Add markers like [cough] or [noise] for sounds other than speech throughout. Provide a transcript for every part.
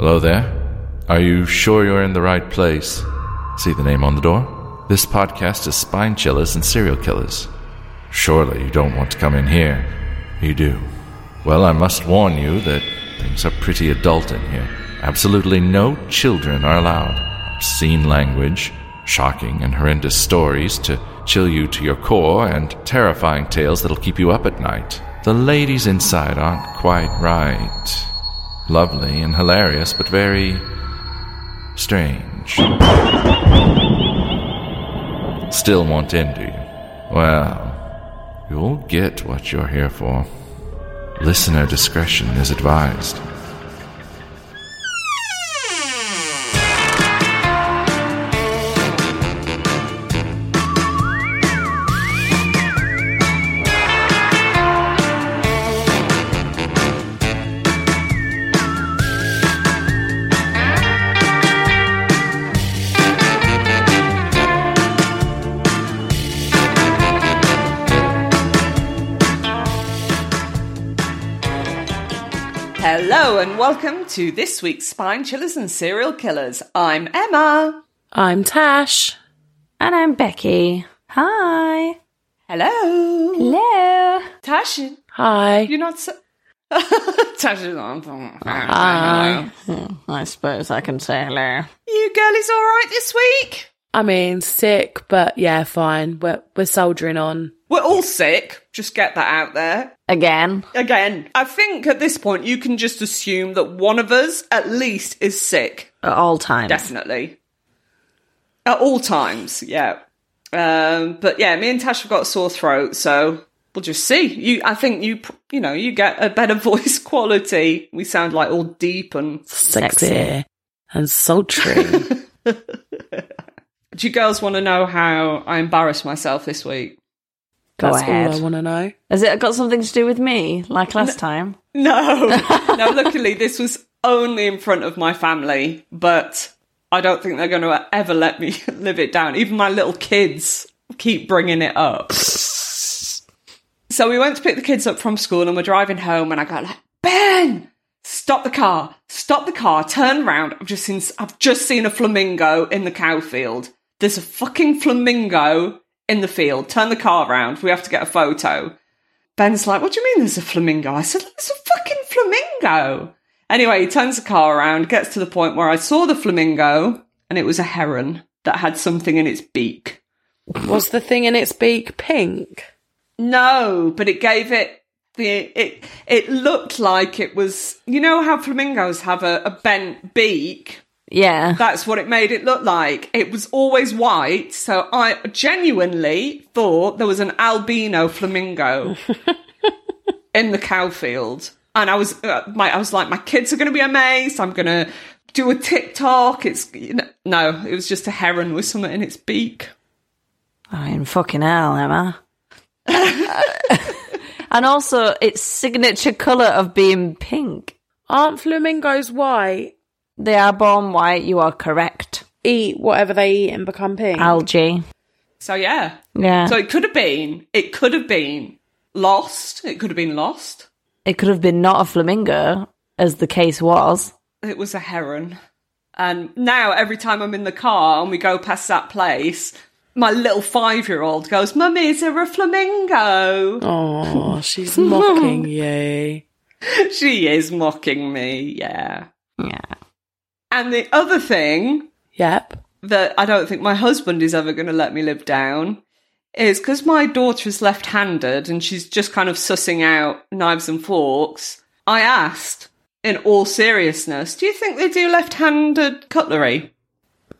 Hello there. Are you sure you're in the right place? See the name on the door? This podcast is Spine Chillers and Serial Killers. Surely you don't want to come in here. You do. Well, I must warn you that things are pretty adult in here. Absolutely no children are allowed. Obscene language, shocking and horrendous stories to chill you to your core, and terrifying tales that'll keep you up at night. The ladies inside aren't quite right. Lovely and hilarious, but very strange. Still want in, do you? Well, you'll get what you're here for. Listener discretion is advised. Welcome to this week's Spine Chillers and Serial Killers. I'm Emma. I'm Tash. And I'm Becky. Hi. Hello. Hello. Tash, Hi. you're not so. [laughs] Tash is on. Hi. Hmm, I suppose I can say hello. You girlies all right this week? I mean, sick, but yeah, fine. We're, we're soldiering on. We're all sick. Just get that out there. Again. Again, I think at this point you can just assume that one of us at least is sick. At all times. Definitely. At all times, yeah. Um, but yeah, me and Tash have got a sore throat, so we'll just see. You, I think you, you know, you get a better [laughs] voice quality. We sound like all deep and. Sexy, Sexy. and sultry. [laughs] Do you girls want to know how I embarrassed myself this week? Go That's ahead. all I want to know. Has it got something to do with me, like last time? No, [laughs] no. Luckily, this was only in front of my family, but I don't think they're going to ever let me [laughs] live it down. Even my little kids keep bringing it up. So we went to pick the kids up from school, and we're driving home, and I go like, Ben, stop the car, stop the car, turn round. I've just seen, I've just seen a flamingo in the cow field. There's a fucking flamingo in the field. Turn the car around, We have to get a photo. Ben's like, what do you mean there's a flamingo? I said, there's a fucking flamingo. Anyway, he turns the car around, gets to the point where I saw the flamingo, and it was a heron that had something in its beak. Was the thing in its beak pink? No, but it gave it the it it looked like it was you know how flamingos have a, a bent beak? Yeah. That's what it made it look like. It was always white, so I genuinely thought there was an albino flamingo [laughs] in the cow field. And I was, uh, my, I was like, my kids are going to be amazed. I'm going to do a TikTok. It's you know, no, it was just a heron with something in its beak. I mean, fucking hell, Emma. [laughs] and also, its signature colour of being pink. Aren't flamingos white? They are born white, you are correct. Eat whatever they eat and become pink. Algae. So yeah, Yeah. so it could have been, it could have been lost. It could have been lost. it could have been not a flamingo, as the case was. It was a heron. And now every time I'm in the car and we go past that place, my little five year old goes, Mummy, is there a flamingo? Oh, [laughs] she's mocking you. She is mocking me, yeah. Yeah. And the other thing Yep. that I don't think my husband is ever going to let me live down is because my daughter is left handed and she's just kind of sussing out knives and forks. I asked, in all seriousness, do you think they do left handed cutlery?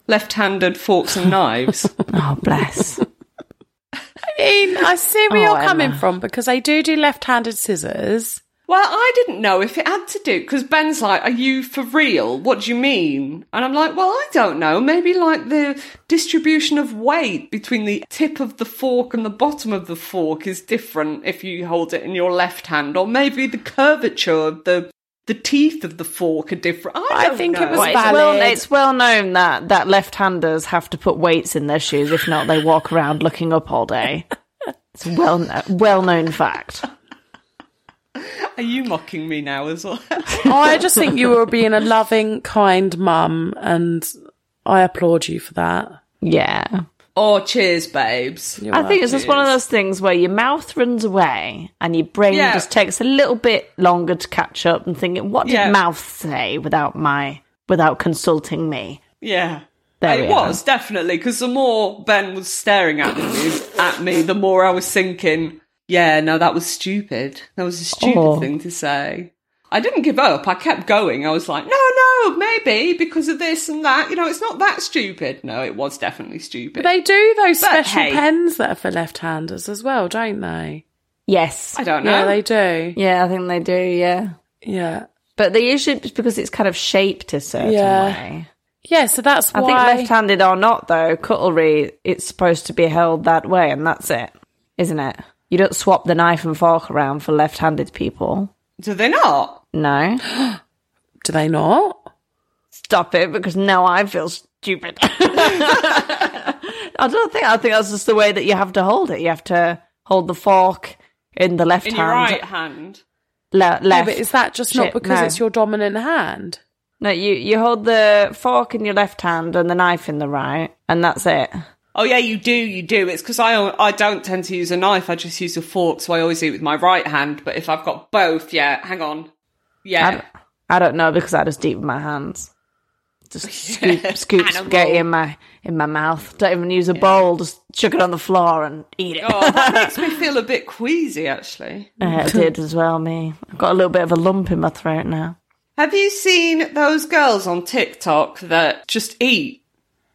Left handed forks and knives? [laughs] Oh, bless. [laughs] I mean, I see where Oh, you're coming Emma. from because they do do left-handed scissors. Well, I didn't know if it had to do because Ben's like, "Are you for real? What do you mean?" And I'm like, "Well, I don't know. Maybe like the distribution of weight between the tip of the fork and the bottom of the fork is different if you hold it in your left hand, or maybe the curvature of the the teeth of the fork are different." I, I don't think it was Well, it's, well, it's well known that, that left-handers have to put weights in their shoes. If not, they walk around looking up all day. It's well well known fact. Are you mocking me now as well? [laughs] I just think you were being a loving, kind mum, and I applaud you for that. Yeah. oh, cheers, babes. You're I think it's welcome. just one of those things where your mouth runs away and your brain Yeah. just takes a little bit longer to catch up and thinking, what did Yeah. mouth say without my without consulting me? Yeah. There it we are. was definitely because the more Ben was staring at me, at me, the more I was thinking, yeah, no, that was stupid. That was a stupid Oh. thing to say. I didn't give up. I kept going. I was like, no, no, maybe because of this and that. You know, it's not that stupid. No, it was definitely stupid. They do those But special hey. pens that are for left-handers as well, don't they? Yes. I don't know. Yeah, they do. Yeah, I think they do, yeah. Yeah, But they usually because it's kind of shaped a certain Yeah. way. yeah. So that's I why. think left-handed or not, though, cutlery it's supposed to be held that way, and that's it, isn't it? You don't swap the knife and fork around for left-handed people. Do they not? No, [gasps] do they not? stop it because now I feel stupid. [laughs] I don't think. I think that's just the way that you have to hold it. You have to hold the fork in the left In hand, right hand? le- Yeah, left. but is that just not because no. it's your dominant hand? no, you you hold the fork in your left hand and the knife in the right, and that's it. Oh yeah, you do, you do. It's because I I don't tend to use a knife. I just use a fork, so I always eat with my right hand. But if I've got both, yeah, hang on, I, yeah, don't- I don't know because I just eat with my hands. Just [laughs] scoop, scoop spaghetti in my in my mouth. Don't even use a bowl. Just chuck it on the floor and eat it. oh, that makes me [laughs] feel a bit queasy. Actually, Yeah, it did as well. Me, I've got a little bit of a lump in my throat now. have you seen those girls on TikTok that just eat?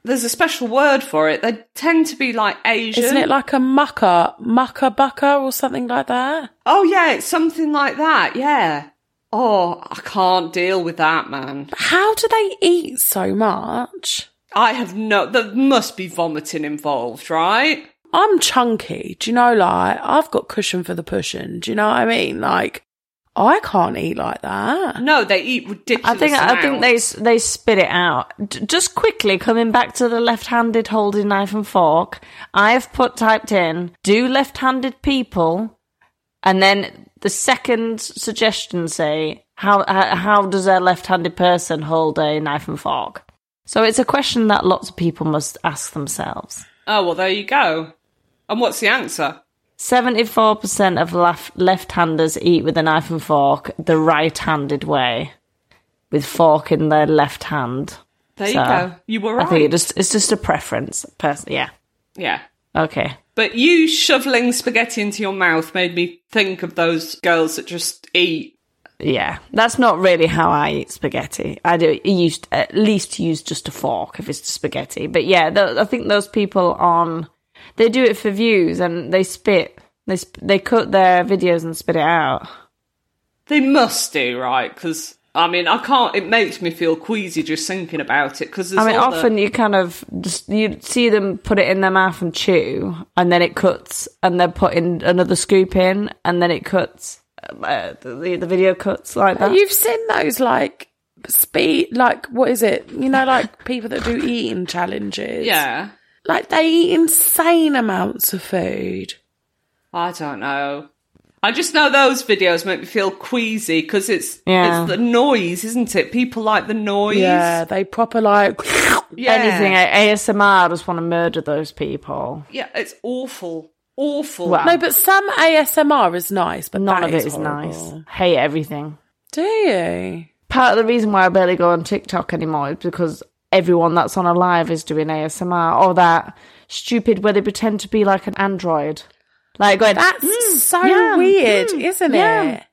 There's a special word for it. They tend to be like Asian. Isn't it like a mucker, mucker bucker or something like that? oh yeah, it's something like that. Yeah. Oh, I can't deal with that, man. How do they eat so much? I have no. There must be vomiting involved, right? I'm chunky. Do you know, like, I've got cushion for the pushing. Do you know what I mean? Like, I can't eat like that. No, they eat ridiculous. I think I think they they spit it out. D- just quickly coming back to the left-handed holding knife and fork. I've put typed in do left-handed people, and then the second suggestion say how how, how does a left-handed person hold a knife and fork? So it's a question that lots of people must ask themselves. Oh well, there you go. And what's the answer? 74% of left- left-handers eat with a knife and fork the right-handed way, with fork in their left hand. There you go. You were right. I think it just it's just a preference. Person, yeah. yeah. Okay. But you shoveling spaghetti into your mouth made me think of those girls that just eat. Yeah, that's not really how I eat spaghetti. I do use at least use just a fork if it's spaghetti. But yeah, th- I think those people on they do it for views and they spit. They sp- they cut their videos and spit it out. They must do right because I mean I can't. It makes me feel queasy just thinking about it because I mean, often you kind of just you see them put it in their mouth and chew, and then it cuts, and they're putting another scoop in, and then it cuts. Uh, the the video cuts like that. You've seen those, like, speed, like, what is it? You know, like people that do eating challenges. yeah. Like, they eat insane amounts of food. I don't know. I just know those videos make me feel queasy because it's Yeah. it's the noise, isn't it? People like the noise. Yeah, they proper, like, Yeah. Anything ASMR, I just want to murder those people. Yeah, it's awful. Awful. Well, no, but some ASMR is nice, but None of it is horrible. nice. Hate everything. Do you? Part of the reason why I barely go on TikTok anymore is because everyone that's on a live is doing ASMR or that stupid where they pretend to be like an android. Like going, That's "Mm, so yum, weird, mm, isn't yum, it?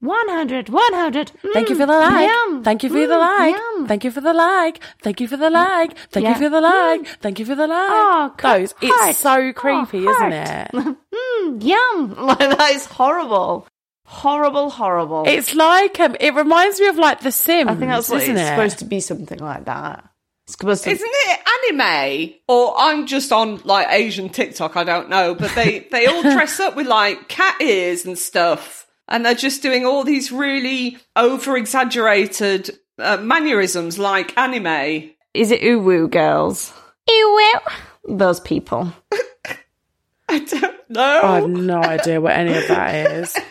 100, 100. Thank you mm, for the like. yum, Thank you for the mm, like. yum." Thank you for the like. Thank you for the like. Thank Yeah. you for the like. Thank you for the like. Oh, Those, heart. it's so creepy, Oh, isn't it? [laughs] Mm, yum. [laughs] Like, that is horrible. Horrible, horrible. It's like um, it reminds me of like The Sims. I think that's what isn't it's it? supposed to be something like that. It's supposed to Isn't it anime? Or I'm just on like Asian TikTok, I don't know, but they [laughs] they all dress up with like cat ears and stuff. And they're just doing all these really over exaggerated uh, mannerisms like anime. Is it uwu girls? Uwu. Those people. [laughs] I don't know. I have no idea what any of that is. [laughs]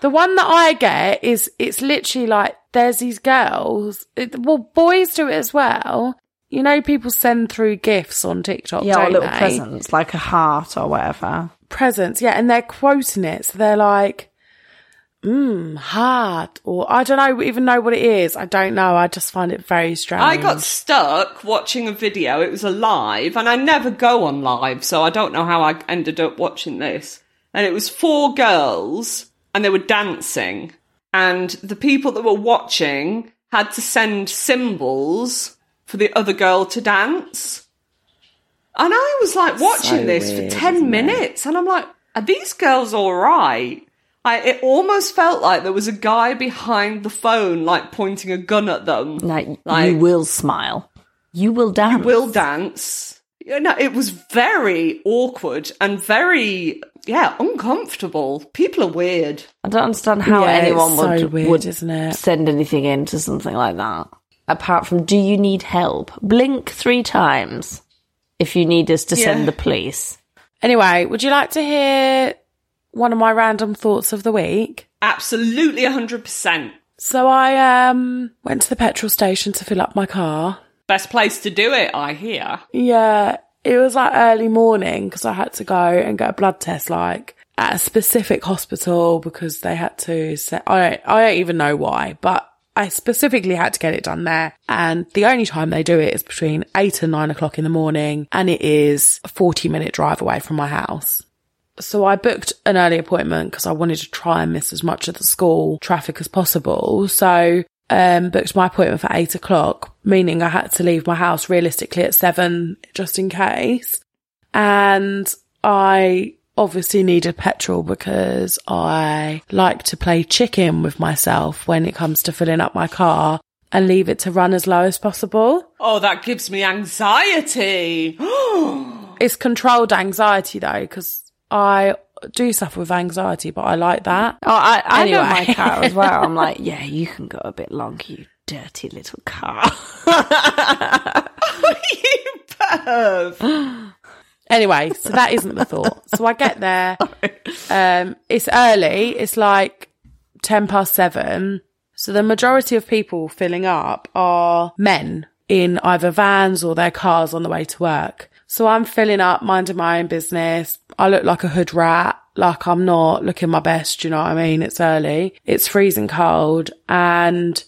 The one that I get is it's literally like there's these girls. It, well, boys do it as well. You know, people send through gifts on TikTok. Yeah, don't little they? presents, like a heart or whatever. presents, yeah, and they're quoting it. So they're like, mmm, hard. Or I don't know, even know what it is. I don't know. I just find it very strange. I got stuck watching a video. It was a live, and I never go on live, so I don't know how I ended up watching this. And it was four girls, and they were dancing, and the people that were watching had to send symbols for the other girl to dance. And I was like watching So this weird, for 10 isn't it? minutes, and I'm like, are these girls all right? I, it almost felt like there was a guy behind the phone, like pointing a gun at them. Like, Like- you will smile. You will dance. will dance. You know, it was very awkward and very, yeah, uncomfortable. People are weird. I don't understand how Yeah, anyone would, so weird, would isn't it? send anything into something like that. Apart from, do you need help? Blink three times if you need us to Yeah. send the police. Anyway, would you like to hear one of my random thoughts of the week? Absolutely 100%. So I um went to the petrol station to fill up my car. Best place to do it, I hear. Yeah, it was like early morning because I had to go and get a blood test, like at a specific hospital because they had to. Set, I don't, I don't even know why, but I specifically had to get it done there. And the only time they do it is between eight and nine o'clock in the morning, and it is a forty minute drive away from my house. So I booked an early appointment because I wanted to try and miss as much of the school traffic as possible. So um, booked my appointment for eight o'clock, meaning I had to leave my house realistically at seven just in case. And I obviously needed petrol because I like to play chicken with myself when it comes to filling up my car and leave it to run as low as possible. Oh, that gives me anxiety. [gasps] It's controlled anxiety though, because I do suffer with anxiety, but I like that. Oh, I, I know Anyway. my car as well. I'm like, [laughs] yeah, you can go a bit longer, you dirty little car. [laughs] you perv. Anyway, so that isn't the thought. So I get there. [laughs] Um, it's early. It's like 10 past seven. So the majority of people filling up are men in either vans or their cars on the way to work. So I'm filling up, minding my own business. I look like a hood rat. Like I'm not looking my best. You know what I mean? It's early. It's freezing cold and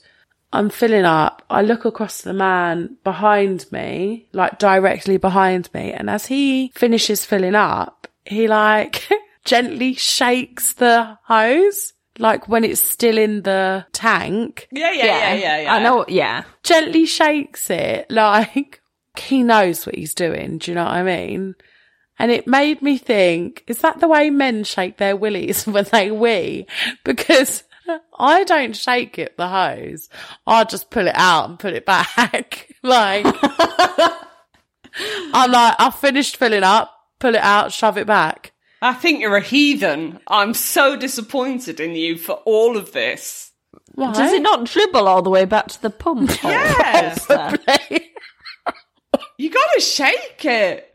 I'm filling up. I look across the man behind me, like directly behind me. And as he finishes filling up, he like [laughs] gently shakes the hose, like when it's still in the tank, Yeah, yeah, yeah, yeah, yeah. I know, yeah. gently shakes it [laughs] like he knows what he's doing. Do you know what I mean? And it made me think, is that the way men shake their willies [laughs] when they wee? Because I don't shake it, the hose. I just pull it out and put it back. [laughs] like, I'm like, I've finished filling up, pull it out, shove it back. I think you're a heathen. I'm so disappointed in you for all of this. Why? Does it not dribble all the way back to the pump? Yeah. [laughs] Holster? You gotta shake it.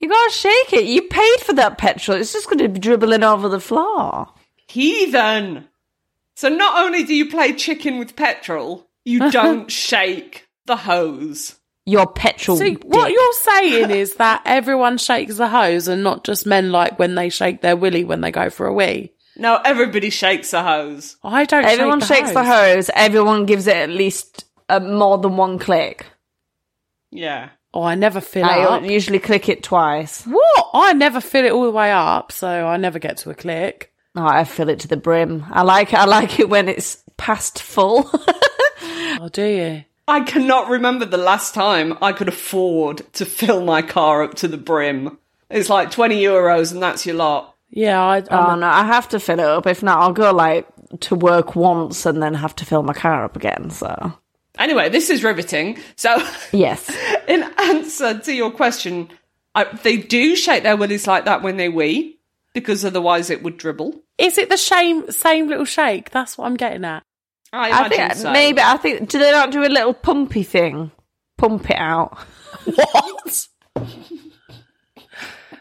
you gotta shake it. You paid for that petrol. It's just going to be dribbling over the floor. Heathen. So not only do you play chicken with petrol, you [laughs] don't shake the hose. Your petrol. See, what you're saying is that everyone shakes the hose and not just men like when they shake their willy when they go for a wee. No, everybody shakes a hose. I don't Everyone shake the shakes the hose. Everyone gives it at least uh, more than one click. Yeah. Oh, I never fill it I up. usually click it twice. What? I never fill it all the way up, so I never get to a click. Oh, I fill it to the brim. I like I like it when it's past full. Oh, do you? I cannot remember the last time I could afford to fill my car up to the brim. It's like 20 euros and that's your lot. Yeah, I, oh I'm, no, I have to fill it up. If not, I'll go like to work once and then have to fill my car up again. So Anyway, this is riveting. So, yes, [laughs] in answer to your question, I, they do shake their willies like that when they wee, because otherwise it would dribble. Is it the same same little shake? That's what I'm getting at. I I think so. maybe I think do they not do a little pumpy thing? Pump it out. [laughs] What?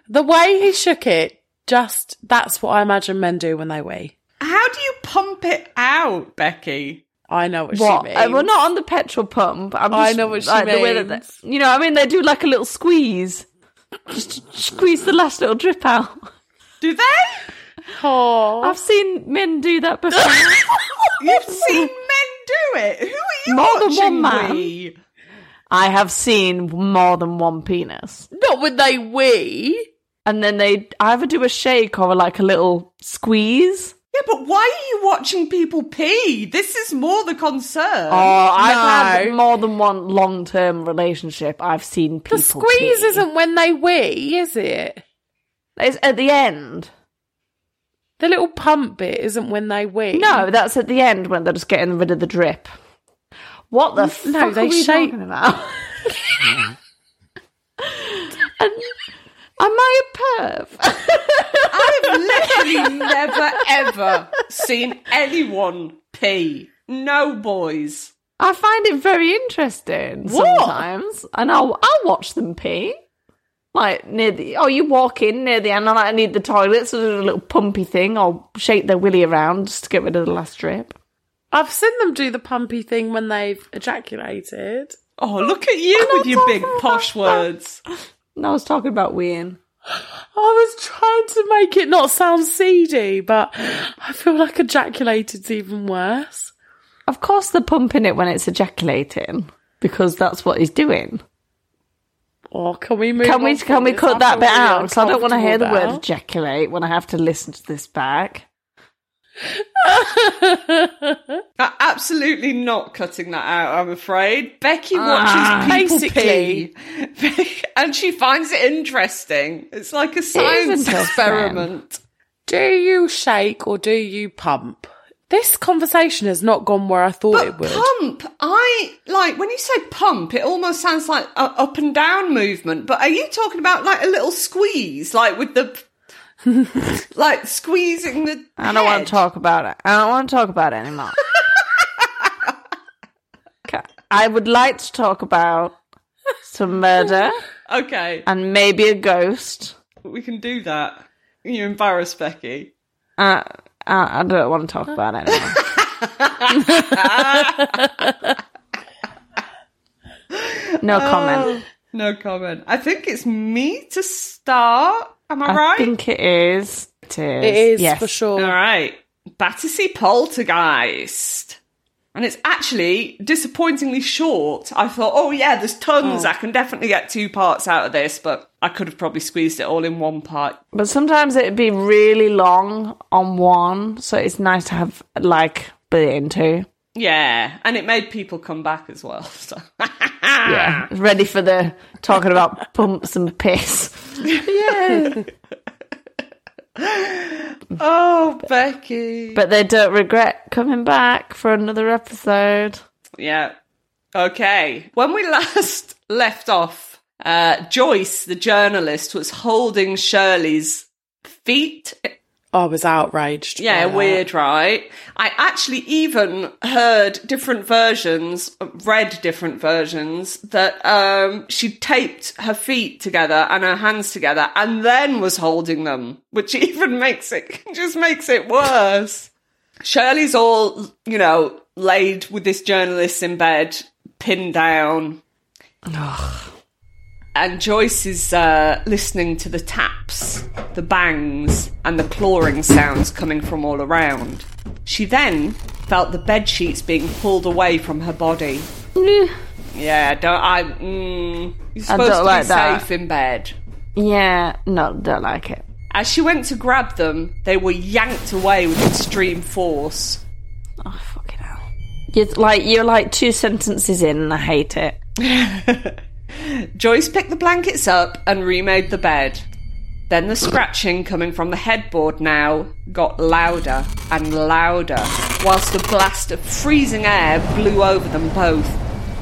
the way he shook it, just that's what I imagine men do when they wee. How do you pump it out, Becky? I know what, What? she Uh, means. well, not on the petrol pump. I'm I know what she like, the way that means. they- you know, I mean, they do like a little squeeze, just squeeze the last little drip out. Do they? Oh. I've seen men do that before. [laughs] You've seen men do it. Who are you More than watching? one man. we? I have seen more than one penis, Not when they wee. and then they either do a shake or like a little squeeze. Yeah, but why are you watching people pee? This is more the concern. Oh, I've had more than one long-term relationship. I've seen people. The squeeze pee. isn't when they wee, is it? It's at the end. The little pump bit isn't when they wee. No, that's at the end when they're just getting rid of the drip. What the fuck no, are they we shake- talking about? [laughs] and, am I a perv? [laughs] I've literally never ever seen anyone pee. No boys. I find it very interesting What? sometimes, and I'll I'll watch them pee. Like near the oh, you walk in near the end, and I need the toilet, so there's a little pumpy thing. I'll shake their willy around just to get rid of the last drip. I've seen them do the pumpy thing when they've ejaculated. Oh, look at you with your big posh words. [laughs] No, I was talking about weeing. I was trying to make it not sound seedy, but I feel like ejaculated's even worse. Of course, they're pumping it when it's ejaculating because that's what he's doing. Or can we move? Can we can we cut that bit out? Because I don't want to hear the word ejaculate when I have to listen to this back. [laughs] Absolutely not cutting that out, I'm afraid. Becky ah. watches ah. people Basically. pee. [laughs] and she finds it interesting. It's like a science experiment. Do you shake or do you pump? This conversation has not gone where I thought it But would. pump, I like when you say pump, it almost sounds like a up and down movement. But are you talking about like a little squeeze, like with the [laughs] like squeezing the? I don't want to talk about it. I don't want to talk about it anymore. [laughs] Okay. I would like to talk about some murder [laughs] Okay, and maybe a ghost. we can do that. You embarrass Becky. Uh, I I don't want to talk about it anymore. no comment. No comment. I think it's me to start. Am I, I right? I think it is. It is. It is yes. for sure. All right. Battersea Poltergeist. And it's actually disappointingly short. I thought, oh yeah, there's tons. Oh. I can definitely get two parts out of this, but I could have probably squeezed it all in one part. But sometimes it'd be really long on one, so it's nice to have like bit into. Yeah, and it made people come back as well. [laughs] So. Yeah, ready for the talking about pumps and piss. yeah, [laughs] oh, Becky. but they don't regret coming back for another episode. Yeah. Okay. When we [laughs] last left off, uh, Joyce, the journalist, was holding Shirley's feet I was outraged. Yeah, weird, right? I actually even heard different versions, read different versions that um, she taped her feet together and her hands together and then was holding them, which [laughs] even makes it just makes it worse. Shirley's all, you know, laid with this journalist in bed, pinned down. And Joyce is uh, listening to the taps, the bangs, and the clawing sounds coming from all around. She then felt the bed sheets being pulled away from her body. Yeah, don't I? Mm, you're supposed don't to like be that. safe in bed. Yeah, no, don't like it. As she went to grab them, they were yanked away with extreme force. Oh fucking hell! You're like you're like two sentences in, and I hate it. [laughs] Joyce picked the blankets up and remade the bed. Then the scratching coming from the headboard now got louder and louder, whilst a blast of freezing air blew over them both.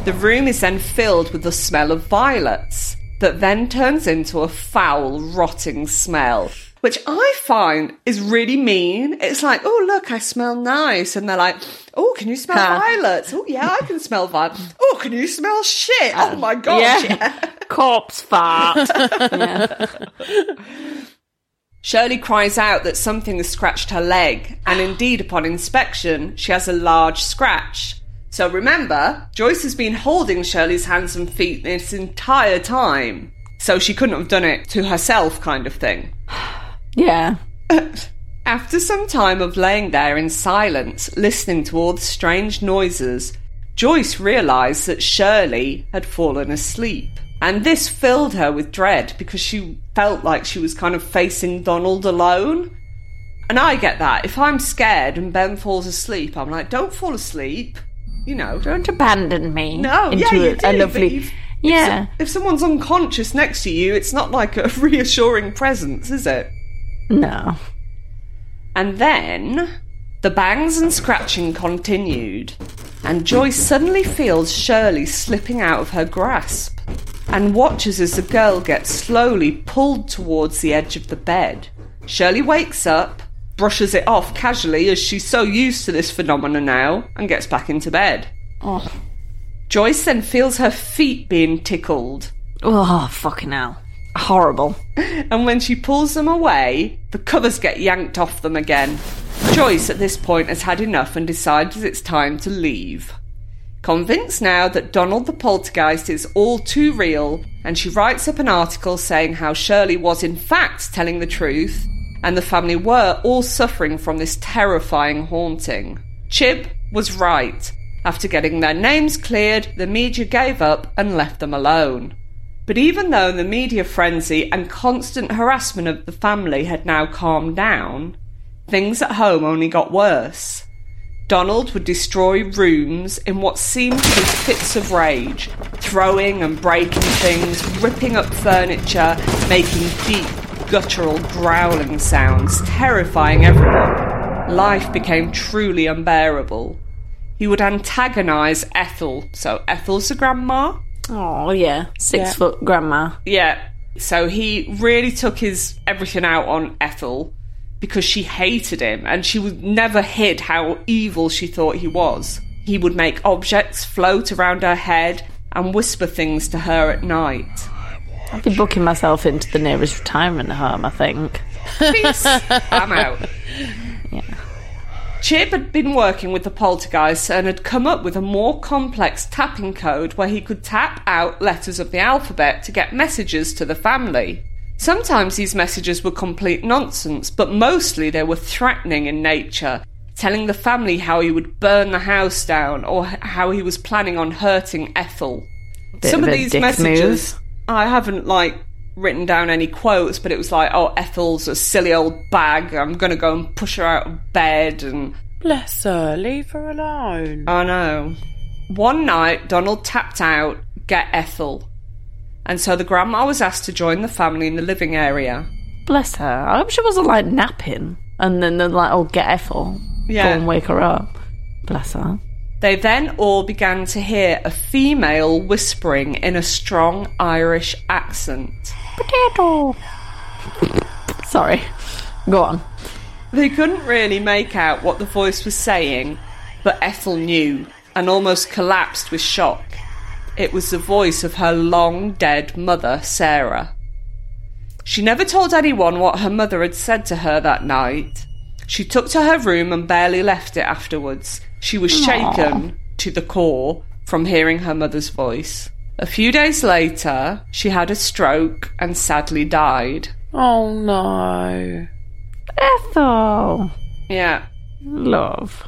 The room is then filled with the smell of violets, that then turns into a foul, rotting smell. Which I find is really mean. It's like, oh, look, I smell nice. And they're like, oh, can you smell Huh. violets? Oh, yeah, I can smell violets. [laughs] Oh, can you smell shit? Oh, uh, my gosh. yeah. [laughs] Corpse fart. [laughs] yeah. Shirley cries out that something has scratched her leg, and indeed, upon inspection, she has a large scratch. So remember, Joyce has been holding Shirley's hands and feet this entire time. So she couldn't have done it to herself, kind of thing. Yeah. [laughs] After some time of laying there in silence, listening to all the strange noises, Joyce realised that Shirley had fallen asleep. And this filled her with dread because she felt like she was kind of facing Donald alone. And I get that. If I'm scared and Ben falls asleep, I'm like, don't fall asleep. You know, Don't abandon me. no, into yeah, you a, do, a lovely. if- Yeah. If someone's unconscious next to you, it's not like a [laughs] reassuring presence, is it? No. And then the bangs and scratching continued, and Joyce suddenly feels Shirley slipping out of her grasp and watches as the girl gets slowly pulled towards the edge of the bed. Shirley wakes up, brushes it off casually as she's so used to this phenomena now, and gets back into bed. Oh. Joyce then feels her feet being tickled Oh, fucking hell. Horrible. [laughs] and when she pulls them away, the covers get yanked off them again. Joyce at this point has had enough and decides it's time to leave. Convinced now that Donald the poltergeist is all too real, and she writes up an article saying how Shirley was in fact telling the truth, and the family were all suffering from this terrifying haunting. Chib was right. After getting their names cleared, the media gave up and left them alone. But even though the media frenzy and constant harassment of the family had now calmed down, things at home only got worse. Donald would destroy rooms in what seemed to be fits of rage, throwing and breaking things, ripping up furniture, making deep, guttural growling sounds, terrifying everyone. Life became truly unbearable. He would antagonize Ethel, so Ethel's the grandma, Oh, yeah. Six Yeah. foot grandma. yeah. So he really took his everything out on Ethel because she hated him and she would never hid how evil she thought he was. He would make objects float around her head and whisper things to her at night. I'd be booking myself into the nearest retirement home, I think. Peace. I'm out. [laughs] Chib had been working with the poltergeist and had come up with a more complex tapping code where he could tap out letters of the alphabet to get messages to the family. Sometimes these messages were complete nonsense, but mostly they were threatening in nature, telling the family how he would burn the house down or how he was planning on hurting Ethel. Bit Some of of these messages, move. I haven't like written down any quotes, but it was like, "Oh, Ethel's a silly old bag. I'm gonna go and push her out of bed," and Bless her, leave her alone. I know. One night, Donald tapped out, "Get Ethel," and so the grandma was asked to join the family in the living area. Bless her. I hope she wasn't like napping. And then they're like, oh, get Ethel. Yeah. Go and wake her up. Bless her. They then all began to hear a female whispering in a strong Irish accent. Potato. Sorry. Go on. They couldn't really make out what the voice was saying, but Ethel knew and almost collapsed with shock. It was the voice of her long dead mother, Sarah. She never told anyone what her mother had said to her that night. She took to her room and barely left it afterwards. She was shaken to the core from hearing her mother's voice. A few days later, she had a stroke and sadly died. Oh no. Ethel. Yeah, Love.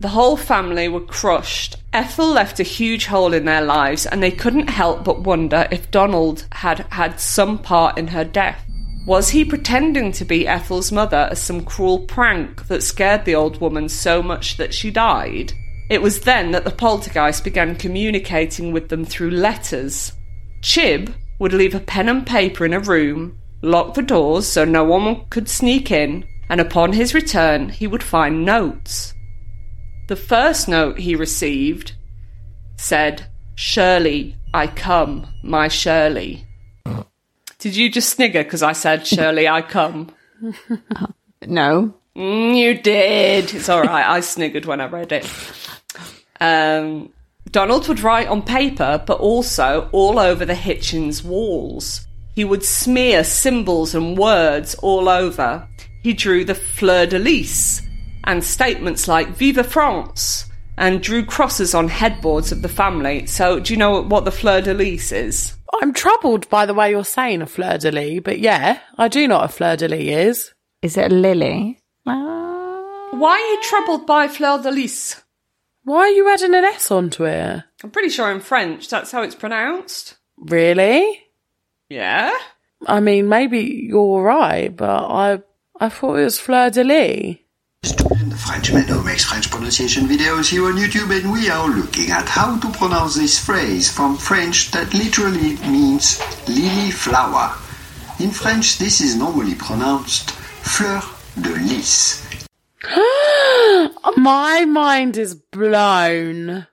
The whole family were crushed. Ethel left a huge hole in their lives, and they couldn't help but wonder if Donald had had some part in her death. Was he pretending to be Ethel's mother as some cruel prank that scared the old woman so much that she died? It was then that the poltergeist began communicating with them through letters. Chib would leave a pen and paper in a room, lock the doors so no one could sneak in, and upon his return he would find notes. The first note he received said, Shirley, I come, my Shirley. Did you just snigger because I said, Shirley, I come? [laughs] No. Mm, you did. It's all right. I sniggered when I read it. Um, Donald would write on paper, but also all over the Hitchings walls. He He would smear symbols and words all over. He drew the fleur de lis and statements like Vive France and drew crosses on headboards of the family. So, do you know what the fleur de lis is? I'm troubled by the way you're saying a fleur de lis, but yeah, I do know what a fleur de lis is. Is it a lily? Ah. Why are you troubled by fleur de lis? Why are you adding an S onto it? I'm pretty sure in French that's how it's pronounced. Really? Yeah? I mean, maybe you're right, but I I thought it was fleur de lis. Frenchman who makes French pronunciation videos here on YouTube, and we are looking at how to pronounce this phrase from French that literally means lily flower. In French, this is normally pronounced fleur de lis. [gasps] My mind is blown.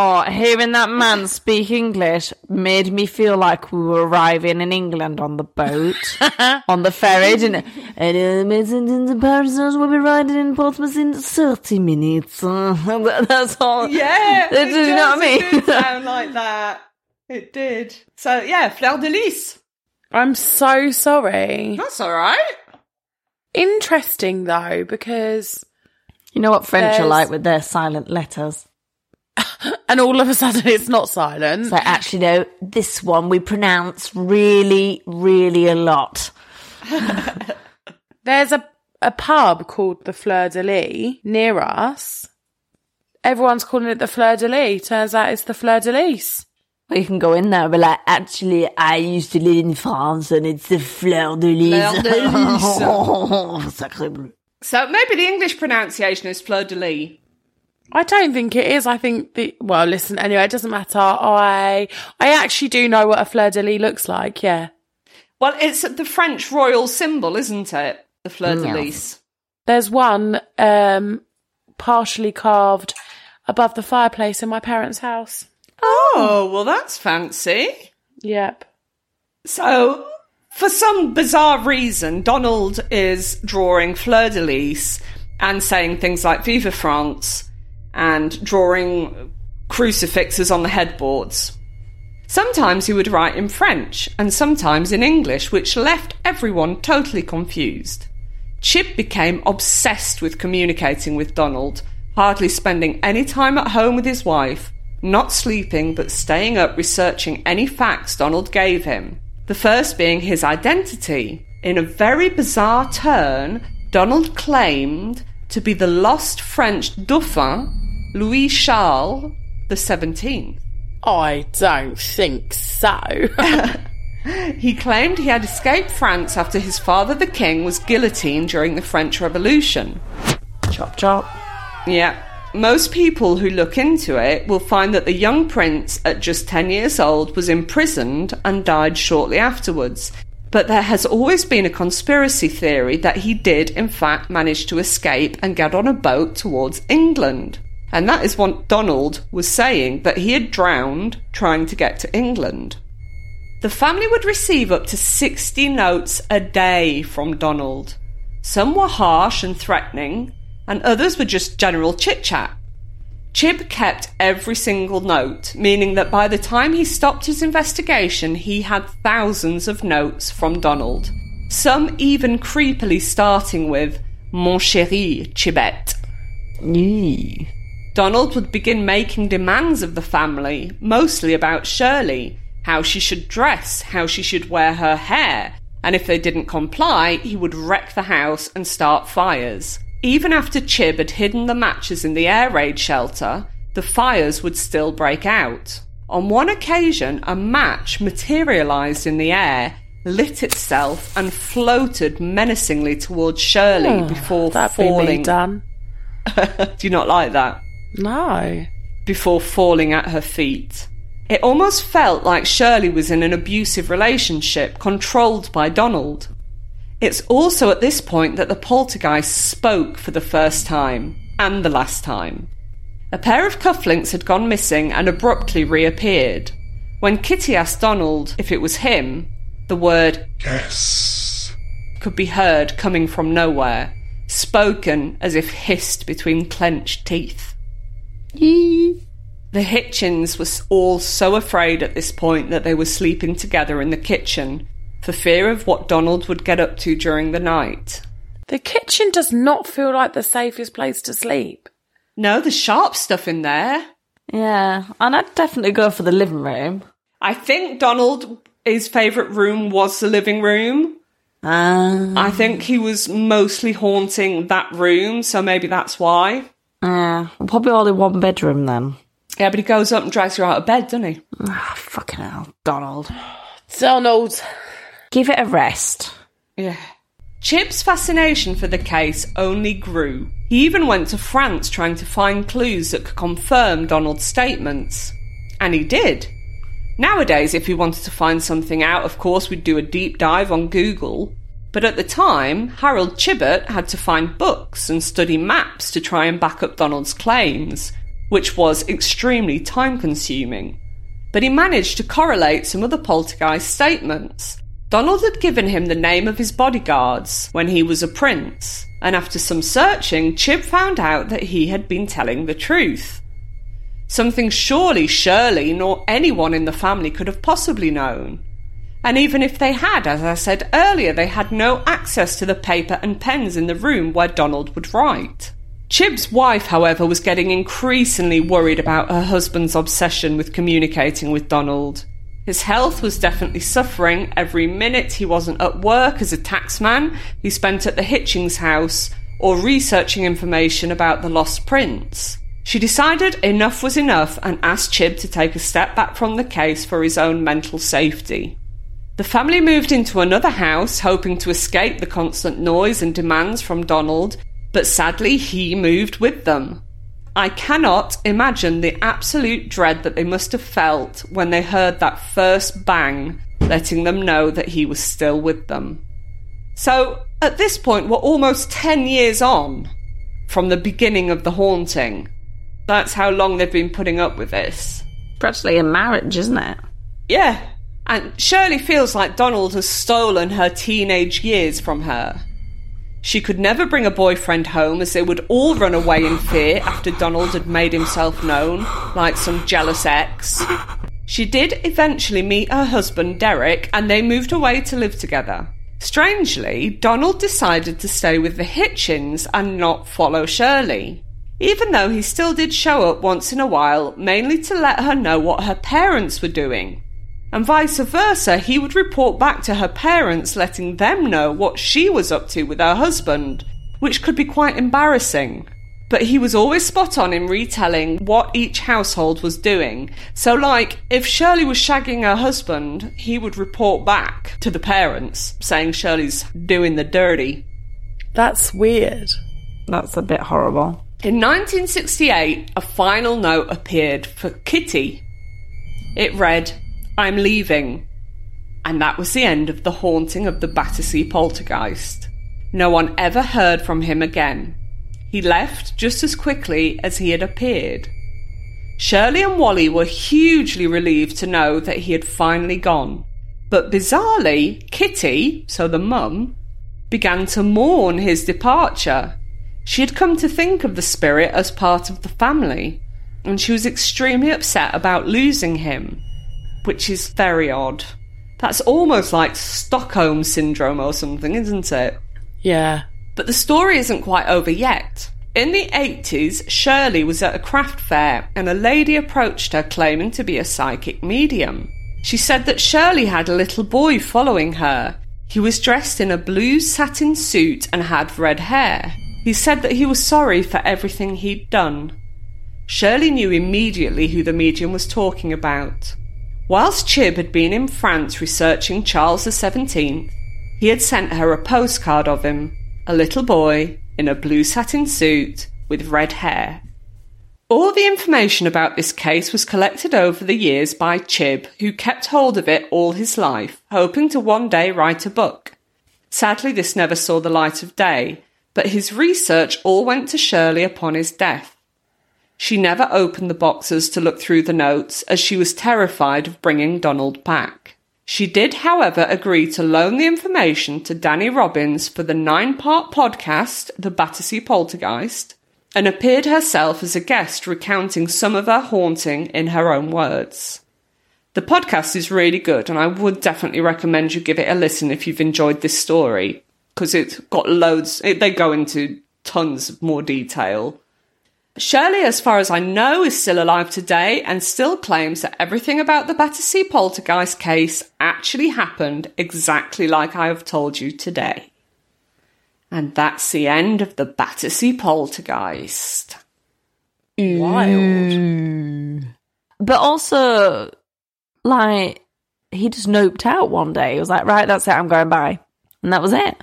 Oh, hearing that man speak English made me feel like we were arriving in England on the boat, [laughs] on the ferry, didn't it? And uh, the passengers will be riding in Portsmouth in 30 minutes. [laughs] That's all. Yeah, Do you know what I mean? It did sound [laughs] like that. It did. So yeah, fleur de lis. I'm so sorry. That's all right. Interesting though, because You know what French are like with their silent letters? [gasps] and all of a sudden it's not silent. So actually, no, this one we pronounce really, really a lot. [laughs] There's a a pub called the Fleur de Lis near us. Everyone's calling it the Fleur de Lis. Turns out it's the Fleur de Lis. Well, you can go in there and be like, actually, I used to live in France and it's the fleur de lis. Fleur de lis. [laughs] oh, sacré bleu. So maybe the English pronunciation is fleur de lis. I don't think it is. I think the well, listen. Anyway, it doesn't matter. I I actually do know what a fleur de lis looks like. Yeah, Well, it's the French royal symbol, isn't it? The fleur de Yes. lis. there's one um partially carved above the fireplace in my parents' house. Oh, well, that's fancy. Yep. So, for some bizarre reason, Donald is drawing fleur de lis and saying things like Viva France and drawing crucifixes on the headboards. Sometimes he would write in French and sometimes in English, which left everyone totally confused. Chib became obsessed with communicating with Donald, hardly spending any time at home with his wife, not sleeping but staying up researching any facts Donald gave him. The first being his identity. In a very bizarre turn, Donald claimed to be the lost French Dauphin, Louis Charles the 17th. I don't think so. [laughs] He claimed he had escaped France after his father, the king, was guillotined during the French Revolution. Chop chop. Yeah. Most people who look into it will find that the young prince, at just 10 years old, was imprisoned and died shortly afterwards. But there has always been a conspiracy theory that he did, in fact, manage to escape and get on a boat towards England. And that is what Donald was saying, that he had drowned trying to get to England. The family would receive up to 60 notes a day from Donald. Some were harsh and threatening, and others were just general chit chat. Chib kept every single note, meaning that by the time he stopped his investigation, he had thousands of notes from Donald. Some even creepily starting with Mon chéri Chibet. Eee. Donald would begin making demands of the family, mostly about Shirley, how she should dress, how she should wear her hair, and if they didn't comply, he would wreck the house and start fires. Even after Chib had hidden the matches in the air raid shelter, the fires would still break out. On one occasion, a match materialized in the air, lit itself, and floated menacingly towards Shirley before That'd be me falling. done. [laughs] Do you not like that? No. before falling at her feet. It almost felt like Shirley was in an abusive relationship controlled by Donald. It's also at this point that the poltergeist spoke for the first time and the last time. A pair of cufflinks had gone missing and abruptly reappeared. When Kitty asked Donald if it was him, the word Yes. could be heard coming from nowhere, spoken as if hissed between clenched teeth. The Hitchings were all so afraid at this point that they were sleeping together in the kitchen, for fear of what Donald would get up to during the night. The kitchen does not feel like the safest place to sleep. No, there's sharp stuff in there. Yeah, and I'd definitely go for the living room. I think Donald, his favourite room was the living room. Uh, I think he was mostly haunting that room, so maybe that's why. Yeah, probably all in one bedroom then. Yeah, but he goes up and drags her out of bed, doesn't he? Ah, fucking hell, Donald. Donald. Give it a rest. Yeah. Chib's fascination for the case only grew. He even went to France trying to find clues that could confirm Donald's statements. And he did. Nowadays, if we wanted to find something out, of course, we'd do a deep dive on Google. But at the time, Harold Chibbett had to find books and study maps to try and back up Donald's claims, which was extremely time consuming. But he managed to correlate some of the poltergeist statements. Donald had given him the name of his bodyguards when he was a prince, and after some searching, Chib found out that he had been telling the truth. Something surely Shirley nor anyone in the family could have possibly known. And even if they had, as I said earlier, they had no access to the paper and pens in the room where Donald would write. Chib's wife, however, was getting increasingly worried about her husband's obsession with communicating with Donald. His health was definitely suffering. Every minute he wasn't at work as a taxman, he spent at the Hitchings house or researching information about the lost prince. She decided enough was enough and asked Chib to take a step back from the case for his own mental safety. The family moved into another house, hoping to escape the constant noise and demands from Donald, but sadly he moved with them. I cannot imagine the absolute dread that they must have felt when they heard that first bang, letting them know that he was still with them. So, at this point, we're almost 10 years on from the beginning of the haunting. That's how long they've been putting up with this. Practically a marriage, isn't it? Yeah, and Shirley feels like Donald has stolen her teenage years from her. She could never bring a boyfriend home as they would all run away in fear after Donald had made himself known, like some jealous ex. She did eventually meet her husband Derek and they moved away to live together. Strangely, Donald decided to stay with the Hitchings and not follow Shirley. Even though he still did show up once in a while, mainly to let her know what her parents were doing. And vice versa, he would report back to her parents, letting them know what she was up to with her husband, which could be quite embarrassing. But he was always spot on in retelling what each household was doing. So, like, if Shirley was shagging her husband, he would report back to the parents, saying Shirley's doing the dirty. That's weird. That's a bit horrible. In 1968, a final note appeared for Kitty. It read, I'm leaving. And that was the end of the haunting of the Battersea poltergeist. No one ever heard from him again. He left just as quickly as he had appeared. Shirley and Wally were hugely relieved to know that he had finally gone. But bizarrely, Kitty, so the mum, began to mourn his departure. She had come to think of the spirit as part of the family, and she was extremely upset about losing him, which is very odd. That's almost like Stockholm syndrome or something, isn't it? Yeah. But the story isn't quite over yet. In the 80s, Shirley was at a craft fair and a lady approached her claiming to be a psychic medium. She said that Shirley had a little boy following her. He was dressed in a blue satin suit and had red hair. He said that he was sorry for everything he'd done. Shirley knew immediately who the medium was talking about. Whilst Chib had been in France researching Charles XVII, he had sent her a postcard of him, a little boy in a blue satin suit with red hair. All the information about this case was collected over the years by Chib, who kept hold of it all his life, hoping to one day write a book. Sadly, this never saw the light of day, but his research all went to Shirley upon his death. She never opened the boxes to look through the notes, as she was terrified of bringing Donald back. She did, however, agree to loan the information to Danny Robins for the nine part podcast, The Battersea Poltergeist, and appeared herself as a guest recounting some of her haunting in her own words. The podcast is really good, and I would definitely recommend you give it a listen if you've enjoyed this story because it's got loads. It, they go into tons more detail. Shirley, as far as I know, is still alive today and still claims that everything about the Battersea poltergeist case actually happened exactly like I have told you today. And that's the end of the Battersea poltergeist. Wild. But also, like, he just noped out one day. He was like, right, that's it, I'm going by. And that was it.